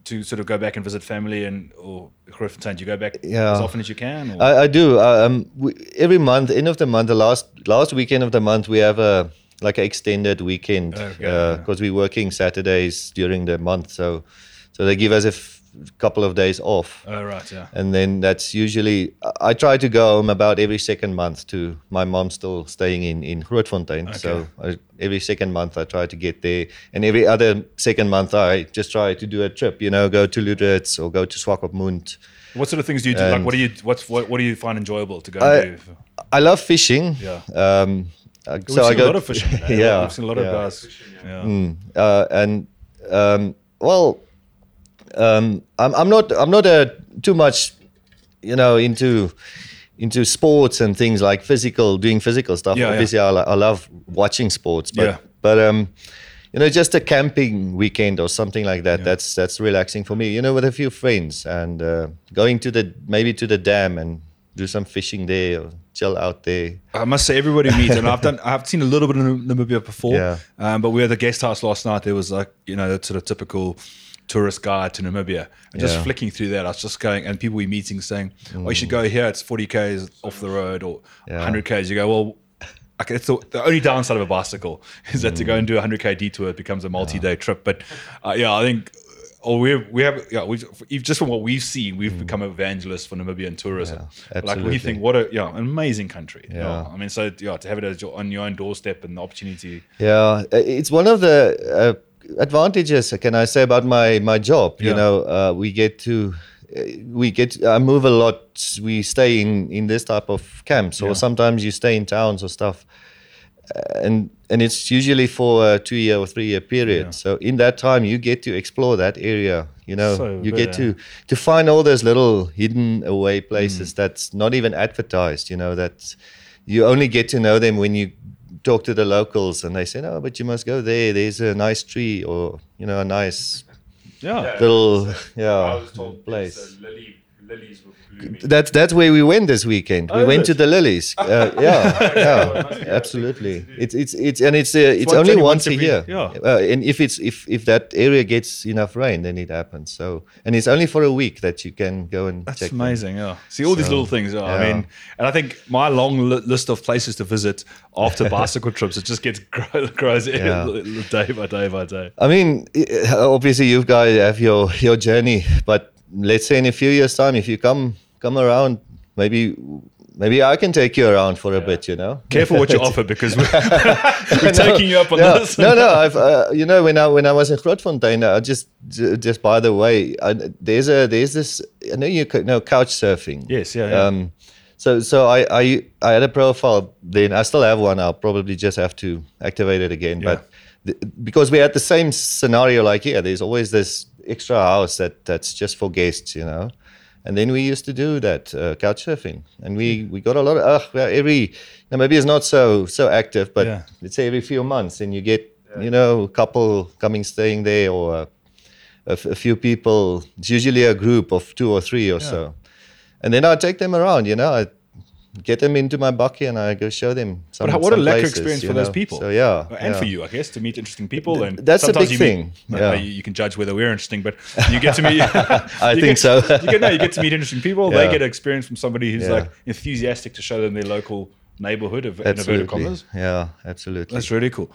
to sort of go back and visit family and or Grootfontein? Do you go back Yeah. as often as you can? I, I do. Uh, Um, we, every month, end of the month, the last last weekend of the month, we have a like an extended weekend Okay, because yeah. we're working Saturdays during the month. So so they give us a f- couple of days off. oh right, yeah. And then that's usually I try to go home about every second month to my mom still staying in in Grootfontein. So I, every second month I try to get there, and every other second month I just try to do a trip. You know, go to Lüderitz or go to Swakopmund. What sort of things do you do? like, what do you what's what, what do you find enjoyable to go I- and do? I love fishing. Yeah. Um, uh, so I go a lot of fishing. eh? yeah. we've seen a lot of yeah. guys. Yeah. Mm, uh, and um, well, um, I'm, I'm not I'm not uh, too much, you know, into into sports and things like physical doing physical stuff. Yeah, yeah. Obviously, I, lo- I love watching sports, but Yeah. but um, you know, just a camping weekend or something like that. Yeah. That's that's relaxing for me. You know, with a few friends and uh, going to the maybe to the dam and do some fishing there or chill out there. I must say, everybody meets, and I've done. I've seen a little bit of Namibia before. Yeah. Um, but we had at the guest house last night. There was like you know that sort of typical tourist guide to Namibia. And just Yeah. Mm. flicking through that, I was just going, and people we meeting saying, "Oh, you should go here. It's forty k's off the road or Yeah. hundred k's." You go, well. Okay, it's the, the only downside of a bicycle is that to Mm. go and do a hundred k detour, it becomes a multi-day trip. But uh, yeah, I think, or we we have yeah, we just from what we've seen, we've become evangelists for Namibian tourism. Mm. Yeah, like we think, what a yeah, an amazing country. Yeah. Yeah. I mean, so yeah, to have it as your, on your own doorstep and the opportunity. Yeah, uh, it's one of the uh, advantages, can I say, about my my job. Yeah. You know, uh, we get to uh, we get I move a lot. We stay in in this type of camps, or Yeah. sometimes you stay in towns or stuff, uh, and and it's usually for a two year or three year period. Yeah. So in that time, you get to explore that area. You know, So you get to to find all those little hidden away places that's not even advertised. You know, that you only get to know them when you talk to the locals, and they say, "No, but you must go there. There's a nice tree, or you know, a nice Yeah. little yeah place." That's that's where we went this weekend. we Oh, went is to the lilies. Uh, yeah, yeah, absolutely. It's it's it's and it's uh, it's once- only only once once a year. yeah. Uh, and if it's if if that area gets enough rain, then it happens. So and it's only for a week that you can go and That's check. them. amazing. Yeah. See all these little things. Yeah. I mean, and I think my long li- list of places to visit after bicycle trips, it just gets grow, grows Yeah. day by day by day. I mean, obviously you guys have your your journey, but let's say in a few years' time, if you come come around, maybe maybe I can take you around for a bit. You know. Careful what you offer because we're, we're taking you up on no, this. No, no, I've uh, you know when I when I was in Grootfontein, I just just by the way, I, there's a there's this I know you could know couch surfing. Yes, yeah, yeah. Um, so so I, I I had a profile then. I still have one. I'll probably just have to activate it again. Yeah. But th- because we had the same scenario like here, there's always this extra house that that's just for guests, you know. And then we used to do that uh, couch surfing, and we, we got a lot of uh, well, every now maybe it's not so so active, but Yeah. let's say every few months, and you get you know a couple coming staying there or uh, a, f- a few people. It's usually a group of two or three or so, and then I take them around. You know, I get them into my bakkie and I go show them. Some, But what a places, experience for those people. So yeah, and yeah. for you, I guess, to meet interesting people. And that's sometimes big you thing, Meet, yeah. you, can judge whether we're interesting, but you get to meet. I think get, so. you get no, you get to meet interesting people. They Yeah. get experience from somebody who's like enthusiastic to show them their local neighborhood of Absolutely, yeah, absolutely. That's really cool.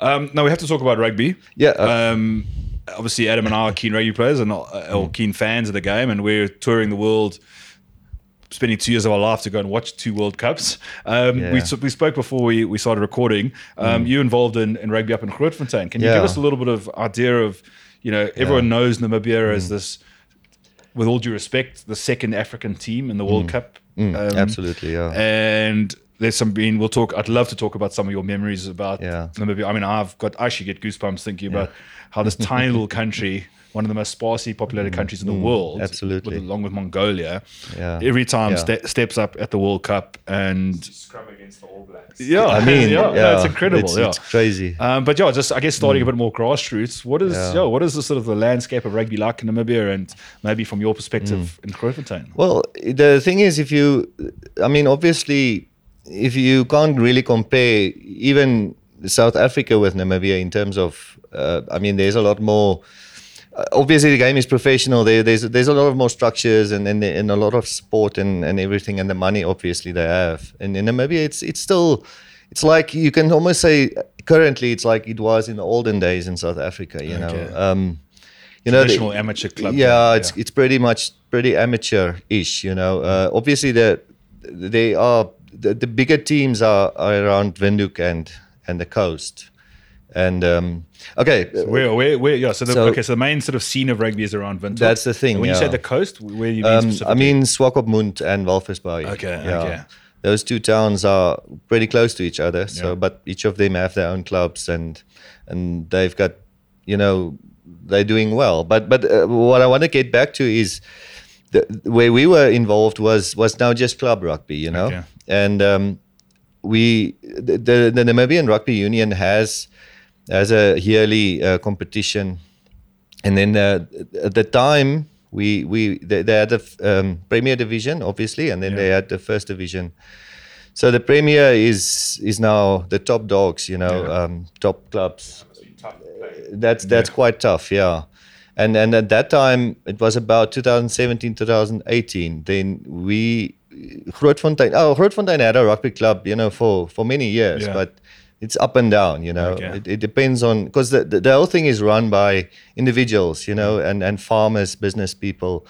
Um, now we have to talk about rugby. Yeah, uh, Um, obviously, Adam and I are keen rugby players and uh, or Mm. keen fans of the game, and we're touring the world, spending two years of our life to go and watch two World Cups. Um, we, Yeah. Mm. s- we spoke before we, we started recording. Um, You involved in, in rugby up in Grootfontein. Can you give us a little bit of idea of, you know, everyone knows Namibia Mm. as this, with all due respect, the second African team in the World Cup. Um, Mm. absolutely, yeah. and there's some being we'll talk i'd love to talk about some of your memories about Yeah. namibia i mean i've got i actually get goosebumps thinking about how this tiny little country one of the most sparsely populated countries in the world Mm. absolutely. with, along with mongolia Yeah. every time Yeah. ste- steps up at the world cup and Scrum against the All Blacks. yeah I mean, yeah, yeah, no, it's incredible It's, yeah it's crazy. um, but yeah, just I guess starting a bit more grassroots. What is Yeah. yeah. what is the sort of the landscape of rugby like in Namibia, and maybe from your perspective Mm. in Grootfontein? Well, the thing is, if you, I mean, obviously, if you can't really compare even South Africa with Namibia in terms of, uh, I mean, there's a lot more. Obviously, the game is professional. There, there's there's a lot of more structures and and, and a lot of support and, and everything, and the money obviously they have. And in Namibia, it's it's still, it's like you can almost say currently it's like it was in the olden days in South Africa. You Okay. know. Um, you know, the- amateur club. yeah, it's it's pretty much pretty amateur-ish. You know, uh, obviously the they are the, the bigger teams are, are around Windhoek and and the coast, and um, okay, Where, where, where? Yeah. So, the, So- okay. So the main sort of scene of rugby is around Windhoek. That's the thing, And when you say the coast, where you mean um, I mean Swakopmund and Walvisbaai. Okay, yeah. okay. Those two towns are pretty close to each other. So, Yeah. but each of them have their own clubs and and they've got, you know, they're doing well. But but uh, what I want to get back to is the, where we were involved was was now just club rugby, you know, Okay. and um, we the the Namibian Rugby Union has has a yearly uh, competition, and then uh, at the time we we they, they had the um, Premier Division obviously, and then they had the First Division. So the Premier is is now the top dogs, you know, Yeah. um, top clubs. That's that's quite tough, yeah. And and at that time it was about 2017 2018. Then we Grootfontein. Oh, Grootfontein had a rugby club, you know, for for many years, Yeah. but it's up and down, you know. Okay. It, it depends on because the, the the whole thing is run by individuals, you know, mm. and and farmers, business people,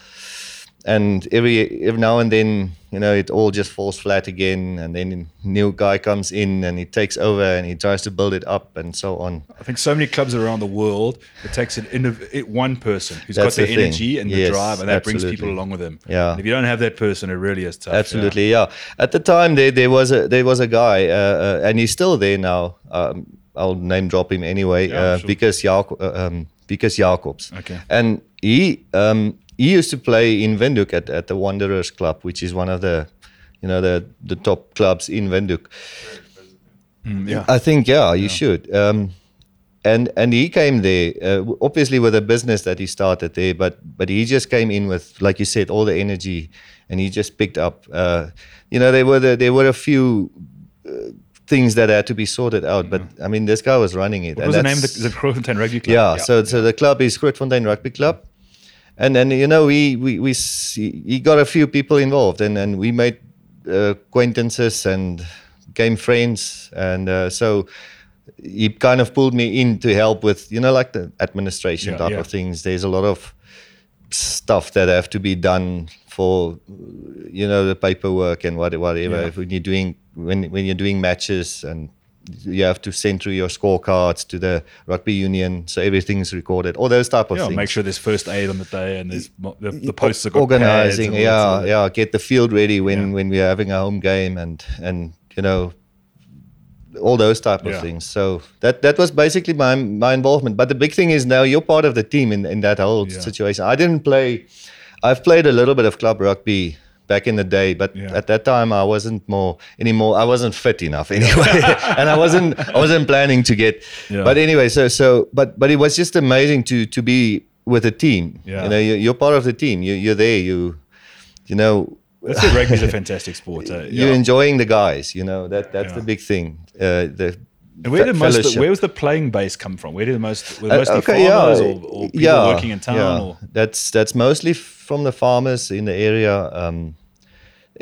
and every every now and then, you know, it all just falls flat again, and then a new guy comes in and he takes over and he tries to build it up and so on. I think so many clubs around the world, it takes an one person who's That's got the, the energy and the drive, and that brings people along with them. Yeah. And if you don't have that person, it really is tough. Absolutely, yeah. At the time, there there was a there was a guy, uh, uh, and he's still there now. Um, I'll name drop him anyway, Yeah, uh, sure. because Jaco- uh, um, because Jacobs. Okay. And he um, he used to play in Windhoek at, at the Wanderers Club, which is one of the you know the the top clubs in Windhoek. yeah. I think yeah, you should. Um, and and he came there uh, obviously with a business that he started there, but but he just came in with like you said all the energy, and he just picked up. Uh, you know, there were the, there were a few. Uh, things that had to be sorted out, but I mean, this guy was running it. What was the name the, the Grootfontein Rugby Club? yeah, so so the club is Grootfontein Rugby Club, and then you know we we we he got a few people involved, and and we made uh, acquaintances and became friends, and uh, so he kind of pulled me in to help with you know like the administration Yeah, type yeah. of things. There's a lot of stuff that have to be done for you know the paperwork and what- whatever Yeah. if when you're doing when when you're doing matches and you have to send through your scorecards to the rugby union so everything's recorded all those type of Yeah, things. make sure there's first aid on the day and there's the, the posts are organizing pads and all that yeah yeah get the field ready when Yeah. when we're having a home game and and you know all those type of Yeah. things. So that that was basically my my involvement. But the big thing is now you're part of the team in in that whole situation. I didn't play i've played a little bit of club rugby back in the day but Yeah. at that time i wasn't more anymore i wasn't fit enough anyway and i wasn't i wasn't planning to get Yeah. but anyway so so but but it was just amazing to to be with a team Yeah. you know you, you're part of the team you, you're there you you know That's it. Rugby's a fantastic sport. Uh, you're yeah. enjoying the guys you know that that's the big thing uh, the And where did most? The, where was the playing base come from? Where did the most? Were Uh, mostly okay, farmers yeah, or, or people working in town? yeah. Or That's that's mostly from the farmers in the area. Um,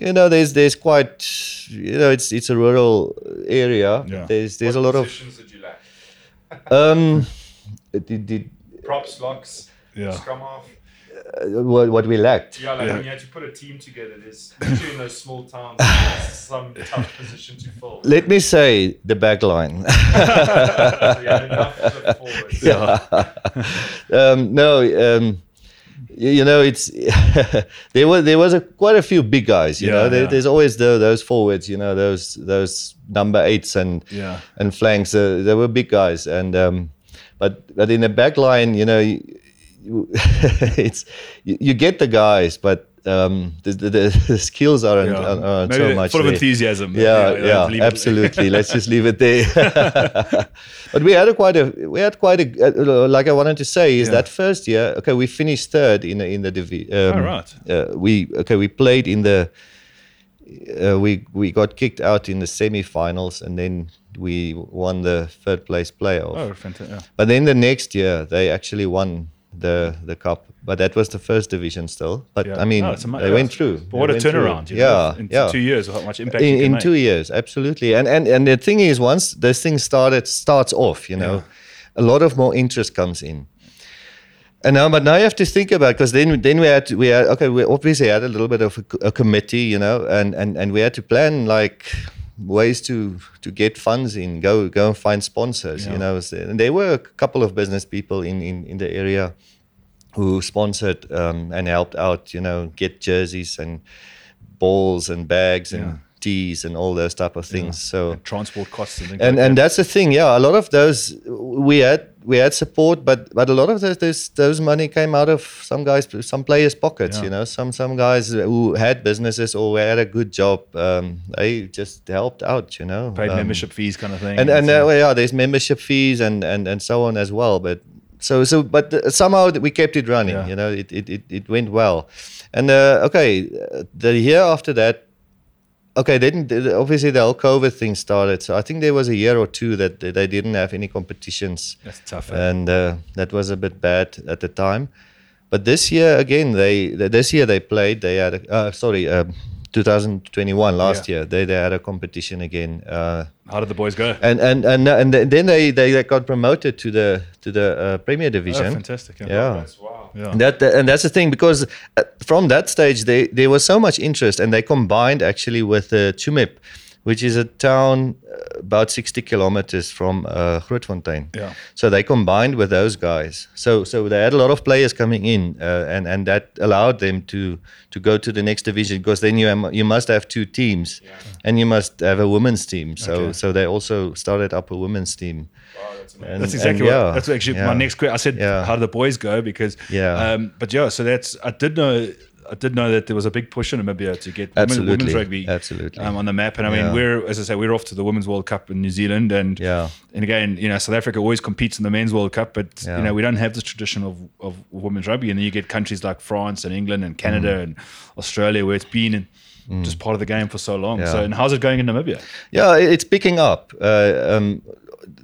you know, there's there's quite you know it's it's a rural area. Yeah. There's there's a lot of positions did you lack? um, did, did, Props, locks, Yeah. scrum half. uh, what what we lacked. Yeah, like Yeah. when you had to put a team together, there's especially in those small towns, some tough position to fill. Let me say the back line. So you had enough of the forwards. um, no, um, you, know, it's there was there was a, quite a few big guys. You Yeah, know, there, yeah. there's always the, those forwards. You know, those those number eights and Yeah. and flanks. Uh, they were big guys, and um, but but in the back line, you know, you, you, it's you, you get the guys, but um, the, the, the skills aren't, Yeah. aren't, aren't so much. full of enthusiasm. Yeah, know, yeah, absolutely. Let's just leave it there. but we had a quite a we had quite a uh, like I wanted to say is Yeah. that first year. Okay, we finished third in the in the divi- um, Oh, right. Uh, we okay we played in the. Uh, we we got kicked out in the semi-finals and then we won the third place playoff. Oh, fantastic. Yeah. But then the next year they actually won the the cup. But that was the first division still. But Yeah. I mean Oh, it's ama- they went through. But what a turnaround. Yeah, know, in yeah two years, how much impact you in, in make. two years absolutely and and and the thing is once this thing started starts off you know Yeah. a lot of more interest comes in and now but now you have to think about because then then we had we had okay we obviously had a little bit of a, a committee you know and and and we had to plan like ways to to get funds in go go and find sponsors Yeah. you know and there were a couple of business people in in, in the area who sponsored um, and helped out, you know, get jerseys and balls and bags and Yeah. tees and all those type of things. So And transport costs and things and like and that. that's the thing, yeah. A lot of those we had we had support, but but a lot of those those, those money came out of some guys, some players' pockets. Yeah. You know, some some guys who had businesses or had a good job, um, they just helped out. You know, paid Um, membership fees kind of thing. and and so- uh, yeah, there's membership fees and and and so on as well. But so so, but uh, somehow we kept it running. Yeah. You know, it, it it it went well. And uh, okay, uh, the year after that. Okay, they didn't. obviously the whole COVID thing started. So I think there was a year or two that they didn't have any competitions, that's tough. eh? and uh, that was a bit bad at the time. But this year again, they this year they played. They had a, uh, sorry, um, 2021 last Yeah. year. They they had a competition again. Uh, How did the boys go? and and and and then they they got promoted to the to the uh, Premier Oh, Division. fantastic. Yeah. yeah. Wow. Yeah. And that and that's the thing because uh, from that stage they there was so much interest and they combined actually with uh, Tsumeb, which is a town uh, about 60 kilometers from uh, Grootfontein. Yeah. So they combined with those guys. So so they had a lot of players coming in, uh, and and that allowed them to to go to the next division because then you am, you must have two teams, and you must have a women's team. So Okay. so they also started up a women's team. Wow, that's. And- That's exactly yeah, what. That's actually yeah. my next question. I said, Yeah. "How do the boys go?" Because, Yeah. Um, but yeah, so that's I did know. I did know that there was a big push in Namibia to get Absolutely. women's rugby Absolutely. um, on the map. And I mean, Yeah. we're as I say, we're off to the Women's World Cup in New Zealand, and Yeah. and again, you know, South Africa always competes in the Men's World Cup, but Yeah. you know, we don't have this tradition of of women's rugby, and then you get countries like France and England and Canada Mm. and Australia where it's been just part of the game for so long. So, and how's it going in Namibia? Yeah, it's picking up. Uh, um,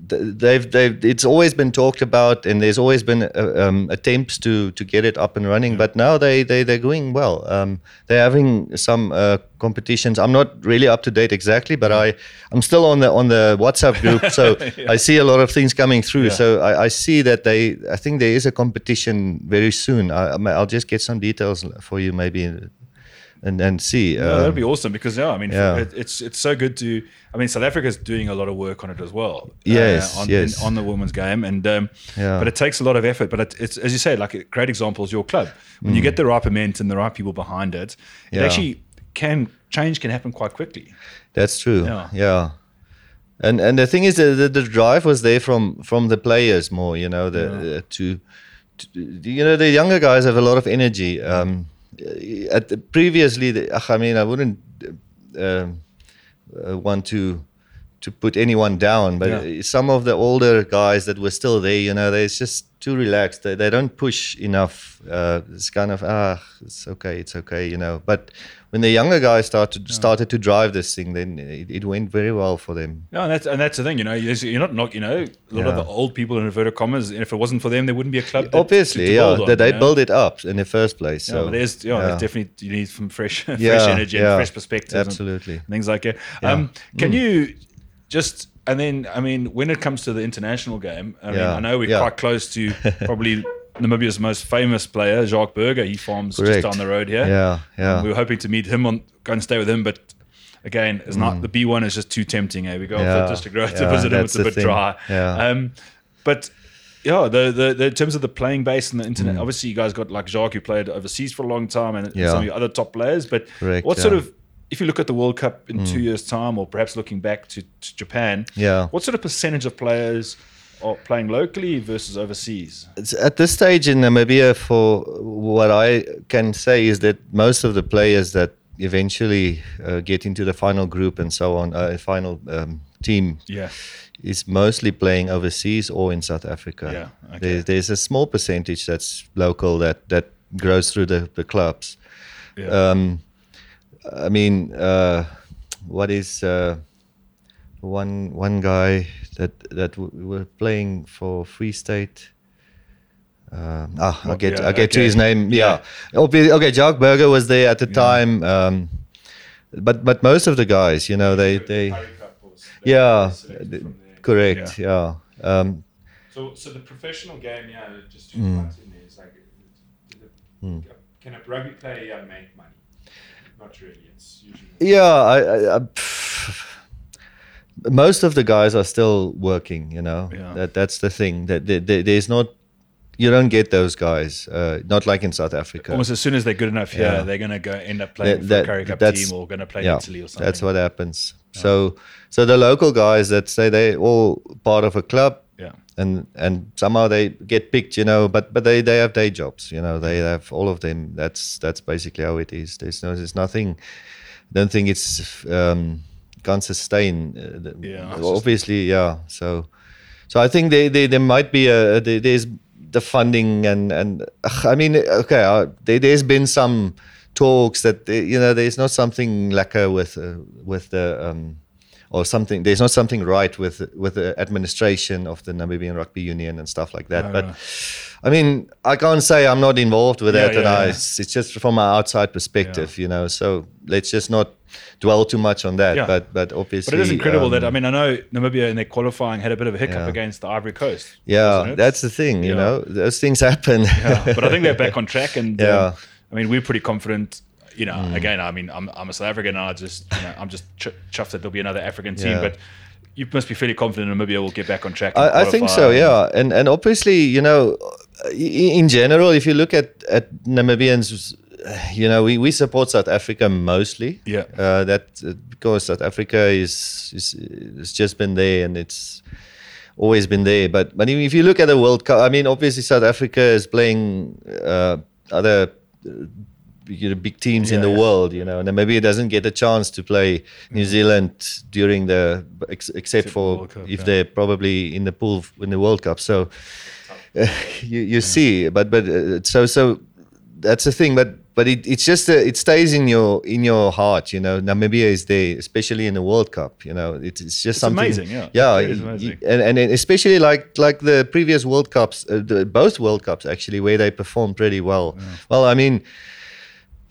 they've, they've, it's always been talked about, and there's always been uh, um, attempts to to get it up and running. But now they they they're going well. Um, they're having some uh, competitions. I'm not really up to date exactly, but I I'm still on the on the WhatsApp group, so I see a lot of things coming through. Yeah. So I, I see that they. I think there is a competition very soon. I, I'll just get some details for you maybe. And, and see. No, um, that'd be awesome because yeah, I mean, yeah. it, it's it's so good to. I mean, South Africa's doing a lot of work on it as well. Yes, uh, on, yes. in- on the women's game, and um, Yeah. but it takes a lot of effort. But it, it's as you say, like a great example is your club. When you get the right momentum, and the right people behind it, it Mm. Yeah. actually can change can happen quite quickly. That's true. Yeah. Yeah. And and the thing is that the, the drive was there from from the players more, you know, the uh, to, to you know the younger guys have a lot of energy. Um, at the, previously, the, I mean, I wouldn't uh, uh, want to to put anyone down, but Yeah. some of the older guys that were still there, you know, they're just too relaxed. They, they don't push enough. Uh, it's kind of ah, it's okay, it's okay, you know. But when the younger guys started started to drive this thing, then it, it went very well for them. Yeah, and that's and that's the thing, you know, you're not not you know a lot of the old people in inverted commas. If it wasn't for them, there wouldn't be a club. that- Obviously, to- to yeah, on, that they know? build it up in the first place. Yeah, So but there's yeah, yeah. there's definitely you need some fresh fresh Yeah, energy and yeah, fresh perspectives. and absolutely. things like that. Yeah. Um, can Mm. you just and then I mean, when it comes to the international game, I mean, I know we're yeah. quite close to probably Namibia's most famous player, Jacques Burger. He farms just down the road here. Yeah, yeah. we were hoping to meet him on go and stay with him, but. Again, it's not the B one is just too tempting. Eh? We go up Mm. To District Road to visit him. It's a bit thing. dry. Yeah. Um, but yeah, the, the the in terms of the playing base and the Mm. internet, obviously you guys got like Jacques who played overseas for a long time, and Yeah. some of your other top players. But Correct, what sort yeah. Mm. of if you look at the World Cup in two years' time, or perhaps looking back to, to Japan, Yeah. what sort of percentage of players playing locally versus overseas? It's at this stage in Namibia, for what I can say is that most of the players that eventually uh, get into the final group and so on, uh, final um, team, Yeah, is mostly playing overseas or in South Africa. Yeah, okay. There, there's a small percentage that's local that that grows through the, the clubs. yeah, Um, I mean, uh, what is uh, one one guy that that w- were playing for Free State? Um, ah, I Well, get yeah, I get to his name. Yeah, okay. okay Jacques Burger was there at the time, um, but but most of the guys, you know, they they yeah, correct. Yeah. Um, So, so the professional game, yeah, just to Mm. in there, is like, uh, can a rugby player make money? Not really. It's usually Yeah, I, I, I, most of the guys are still working. You know, Yeah. that that's the thing. That there, there- there's not, you don't get those guys. Uh, not like in South Africa. almost as soon as they're good enough here, Yeah. they're going to go end up playing That- for that- a Currie Cup team or going to play yeah, Italy or something. that's what happens. So, so the local guys that say they're all part of a club. Yeah. And and somehow they get picked, you know, but but they, they have day jobs, you know. They have all of them. That's that's basically how it is. There's no there's nothing. Don't think it's um, can't sustain. Uh, the- Yeah, obviously, yeah. So, so I think they, they, there might be a there, there's the funding and and ugh, I mean okay uh, there, there's been some talks that uh, you know there's not something lekker with uh, with the um, or something there's not something right with with the administration of the Namibian Rugby Union and stuff like that No, but no. I mean I can't say I'm not involved with Yeah, that and yeah, I, yeah. it's, just from my outside perspective you know so let's just not dwell too much on that Yeah. but but obviously But it is incredible that I um, mean I know Namibia in their qualifying had a bit of a hiccup Yeah. against the Ivory Coast. Yeah, that's the thing. You Yeah. know, those things happen. yeah, but I think they're back on track, and um, Yeah. I mean we're pretty confident. You know, Mm. again, I mean I'm, I'm a South African, and I just you know, I'm just ch- chuffed that there'll be another African team, Yeah. but. You must be fairly confident Namibia will get back on track. I, I think so. Yeah, and and obviously, you know, in general, if you look at at Namibians, you know, we, we support South Africa mostly. Yeah. Uh, that uh, because South Africa is is it's just been there and it's always been there. But but if you look at the World Cup, I mean, obviously South Africa is playing uh, other you know, big teams in the yeah. world, you know. And Namibia doesn't get a chance to play New Zealand during the ex, except for Cup, if yeah. they're probably in the pool in the World Cup. So uh, you you see, but but uh, so so that's the thing. But but it, it's just uh, it stays in your in your heart. You know, Namibia is there, especially in the World Cup. You know, it's, it's just something amazing, yeah. yeah, It is y- y- amazing. and, and and especially like like the previous World Cups, uh, the, both World Cups actually, where they performed pretty well. Well, I mean.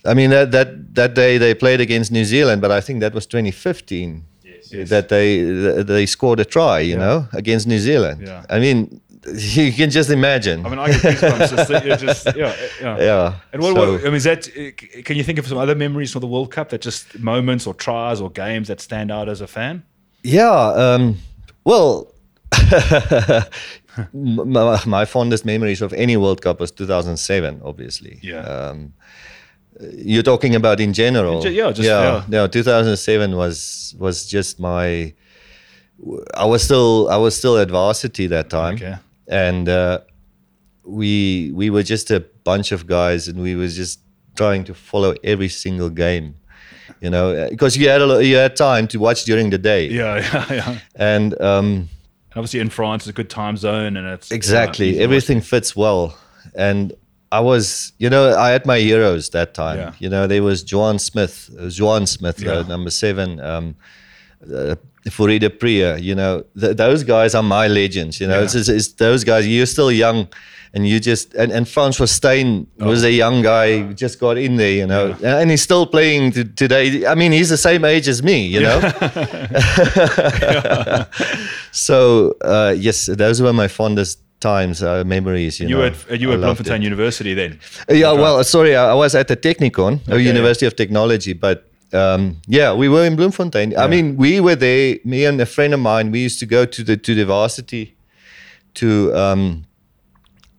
I mean that, that that day they played against New Zealand, but I think that was 2015 Yes. yes. that they they scored a try, you Yeah. know, against New Zealand. Yeah. I mean, you can just imagine. I mean, I get goosebumps. just, think- you're just, yeah, yeah. yeah. And what, so- what I mean, is that? uh, Can you think of some other memories from the World Cup that just moments or tries or games that stand out as a fan? Yeah. Um, well, my, my fondest memories of any World Cup was 2007, obviously. Yeah. Um, you're talking about in general. In yeah, just- yeah. yeah. No, 2007 was was just my. I was still I was still at varsity that time, Okay. and uh, we we were just a bunch of guys, and we was just trying to follow every single game. You know, because you had a, lo- you had time to watch during the day, Yeah, yeah, yeah. and um, obviously, in France, it's a good time zone, and it's exactly easy to everything fits well. And I was, you know, I had my heroes that time. Yeah. You know, there was Juan Smith, uh, Juan Smith, uh, Yeah. number seven. Um, uh, Priya, you know, th- those guys are my legends. You know, Yeah. it's, it's, it's those guys. You're still young, and you just and, and Francois Steyn was a young guy, who just got in there. You know, and he's still playing to, today. I mean, he's the same age as me. You know. so uh, yes, those were my fondest times, uh, memories. You, You know, were at, you were I at Bloemfontein it. University then. Uh, Yeah, well, sorry, I I was at the Technikon, Okay, University of Technology, but um, yeah, we were in Bloemfontein. I mean, we were there. Me and a friend of mine, we used to go to the to the varsity to um,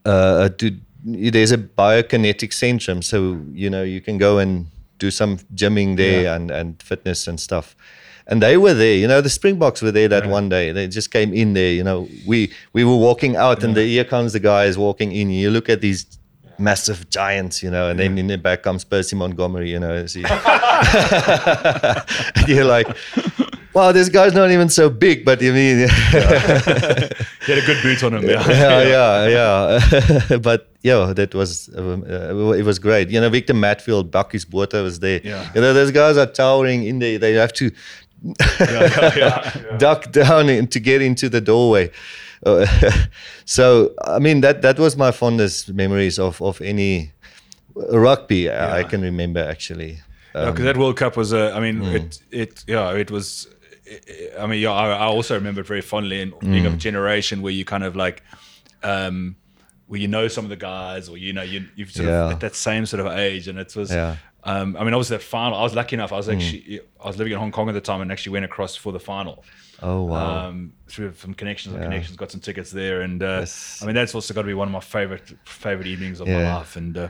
uh, to. There's a biokinetic centrum, so you know you can go and do some gymming there Yeah. and and fitness and stuff. And they were there, you know. The Springboks were there that one day. They just came in there, you know. We we were walking out, and the, here comes the guys walking in. You look at these massive giants, you know, and then in the back comes Percy Montgomery, you know. you're like, wow, this guy's not even so big, but you mean, He had a good boot on him. Yeah, yeah, yeah, yeah. but yeah, that was um, uh, it was great. You know, Victor Matfield, Bakkies Botha was there. Yeah. You know, those guys are towering in there. They have to yeah, yeah. duck down in, to get into the doorway. Uh, so I mean that that was my fondest memories of of any rugby I I can remember actually. Um, because that World Cup was a. I mean, Hmm. it it yeah, it was. I mean, yeah, I, I also remember it very fondly, and being Hmm. of a generation where you kind of like, um, where you know some of the guys, or you know you you've sort Yeah. of at that same sort of age, and it was. Yeah. Um, I mean, obviously that final. I was lucky enough. I Hmm. was actually I was living in Hong Kong at the time, and actually went across for the final. oh wow. Um, through some connections and Yeah. connections, got some tickets there, and uh, Yes. I mean that's also got to be one of my favorite favorite evenings of my life. And uh,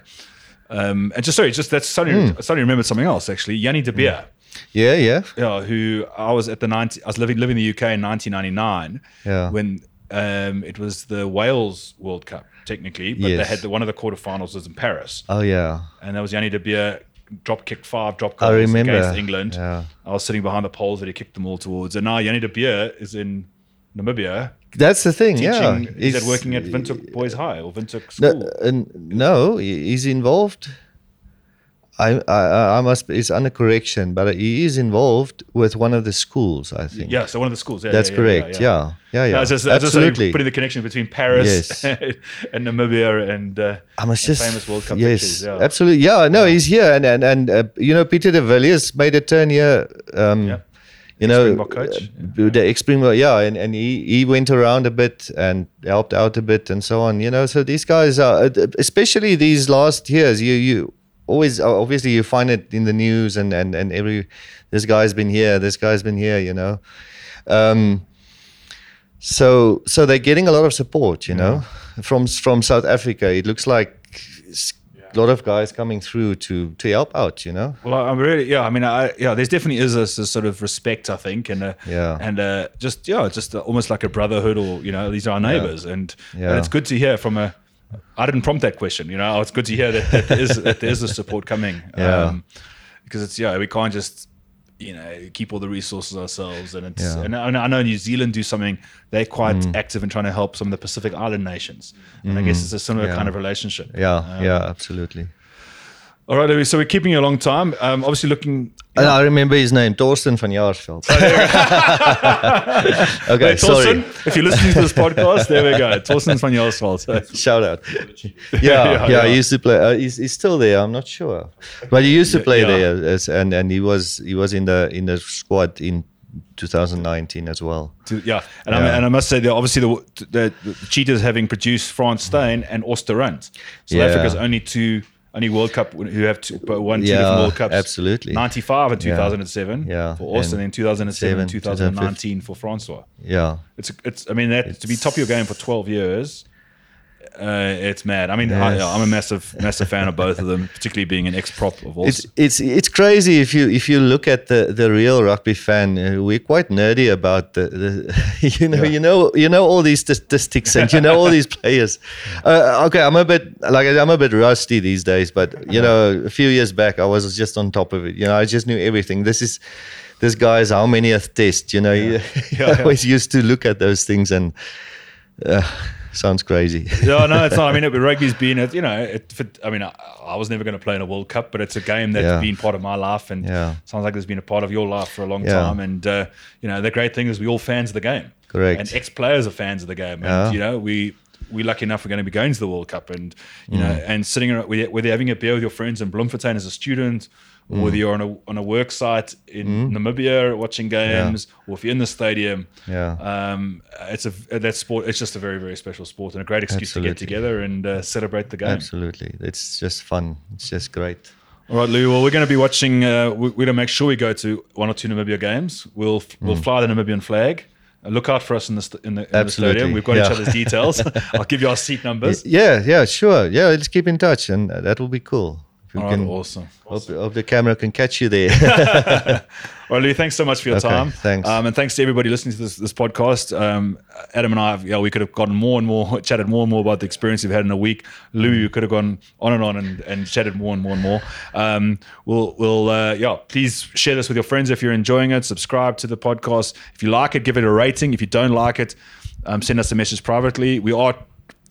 um, and just sorry, just that's suddenly Hmm. I suddenly remembered something else actually. Jannie De Beer, yeah, yeah. yeah, who I was at the 90, I was living living in the UK in 1999 Yeah. when um, it was the Wales World Cup technically, but they had the, one of the quarterfinals was in Paris, Oh yeah. and that was Jannie De Beer drop kicked five drop I goals remember. against England. Yeah. I was sitting behind the poles that he kicked them all towards, and now Jannie De Beer is in Namibia That's the thing. teaching. yeah. Is that working at Windhoek Boys High or No, School? uh, no, he's involved. I, I, I must. It's under correction, but he is involved with one of the schools. I think. yeah, so one of the schools. Yeah, that's yeah, correct. Yeah, yeah, yeah. No, just, Absolutely. putting the connection between Paris Yes. and Namibia and uh, I must and just famous World Cup yes, pictures. Yeah. absolutely. Yeah, no, he's here, and and and uh, you know, Peter de Villiers made a turn here. Um, Yeah. You know, coach. uh, the ex Springbok, yeah, and, and he, he went around a bit and helped out a bit and so on. You know, so these guys are, uh, especially these last years, you you always obviously you find it in the news and and and every this guy's been here, this guy's been here. You know, um, so so they're getting a lot of support. You know, from from South Africa. It looks like a lot of guys coming through to to help out. You know. Well, I'm really, yeah. I mean, I, yeah. There's definitely is this, this sort of respect, I think, and uh, Yeah. and uh, just yeah, just almost like a brotherhood, or you know, these are our neighbors, and Yeah. and it's good to hear from a I didn't prompt that question. You know, it's good to hear that, that there is that there is the support coming. Yeah. because it's yeah, we can't just you know keep all the resources ourselves, and it's Yeah. Mm. and I know- I know New Zealand do something. They're quite active in trying to help some of the Pacific Island nations, and I guess it's a similar Mm. Yeah. kind of relationship. Yeah, Um, yeah, absolutely. All right, Louis. So we're keeping you a long time. Um, obviously looking. And I remember his name, Torsten van Jaarsveld. okay, Hey, sorry. Torsten, if you're listening to this podcast, there we go. Torsten van Jaarsveld. So, Shout out. Yeah, Yeah, yeah, yeah. he used to play. Uh, he's, he's still there. I'm not sure, but he used to play Yeah. there, as, and and he was he was in the in the squad in 2019 as well. yeah, and, I, and I must say that obviously the, the, the Cheetahs having produced Frans Steyn and Os du Randt. South Yeah. Africa's only two, only World Cup who have two, but won two Yeah, different World Cups. absolutely. 95 and 2007 Yeah, for Austin, and and 2007 and 7, 2019 for Francois. Yeah, It's, it's. I mean, that to be top of your game for 12 years. Uh, it's mad. I mean, I, Yes. I'm a massive, massive fan of both of them, particularly being an ex-prop of it's it's it's crazy if you if you look at the the real rugby fan. Uh, we're quite nerdy about the, the you know you know you know all these statistics and you know all these players. Uh, okay, I'm a bit like I'm a bit rusty these days, but you know a few years back I was just on top of it. You know I just knew everything. This is this guy's how many a test. You know you, Yeah, I always used to look at those things and. Uh, sounds crazy. no, no, it's not. I mean, it, rugby's been, you know, it, fit- I mean, I, I was never going to play in a World Cup, but it's a game that's Yeah. been part of my life, and Yeah. sounds like it's been a part of your life for a long Yeah. time. And uh, you know, the great thing is we all fans of the game, Correct. And ex-players are fans of the game, and Yeah. you know, we we're lucky enough we're going to be going to the World Cup, and you know, Mm. and sitting around, whether whether you're having a beer with your friends in Bloemfontein as a student. Or Mm. whether you're on a on a work site in Namibia watching games, or if you're in the stadium, Yeah. um, it's a that sport. It's just a very very special sport and a great excuse to get together and uh, celebrate the game. Absolutely, it's just fun. It's just great. All right, Lou. Well, we're going to be watching. Uh, we- we're going to make sure we go to one or two Namibia games. We'll we'll fly the Namibian flag. Uh, look out for us in the st- in the, in the stadium. We've got each other's details. I'll give you our seat numbers. Yeah, yeah, sure. Yeah, let's keep in touch, and uh, that will be cool. We right, can- awesome. Hope, hope the camera can catch you there. Right, Lou. Thanks so much for your Okay, time. thanks. Um, and thanks to everybody listening to this, this podcast. Um, Adam and I, have, yeah, we could have gotten more and more, chatted more and more about the experience we've had in a week. Lou, you could have gone on and on and, and chatted more and more and more. Um, we'll, we'll, uh, yeah, please share this with your friends if you're enjoying it. Subscribe to the podcast. If you like it, give it a rating. If you don't like it, um, send us a message privately. We are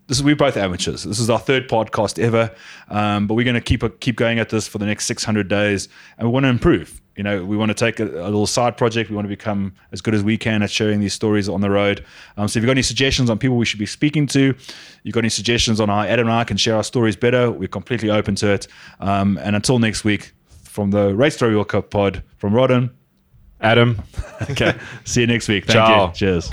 this is we're both amateurs. This is our third podcast ever, um, but we're going to keep keep going at this for the next 600 days, and we want to improve. You know, we want to take a, a little side project. We want to become as good as we can at sharing these stories on the road. Um, so, if you've got any suggestions on people we should be speaking to, you've got any suggestions on how Adam and I can share our stories better, we're completely open to it. Um, and until next week, from the Race to Rugby World Cup pod, from Rodden, Adam. okay, see you next week. Thank Ciao. you. Cheers.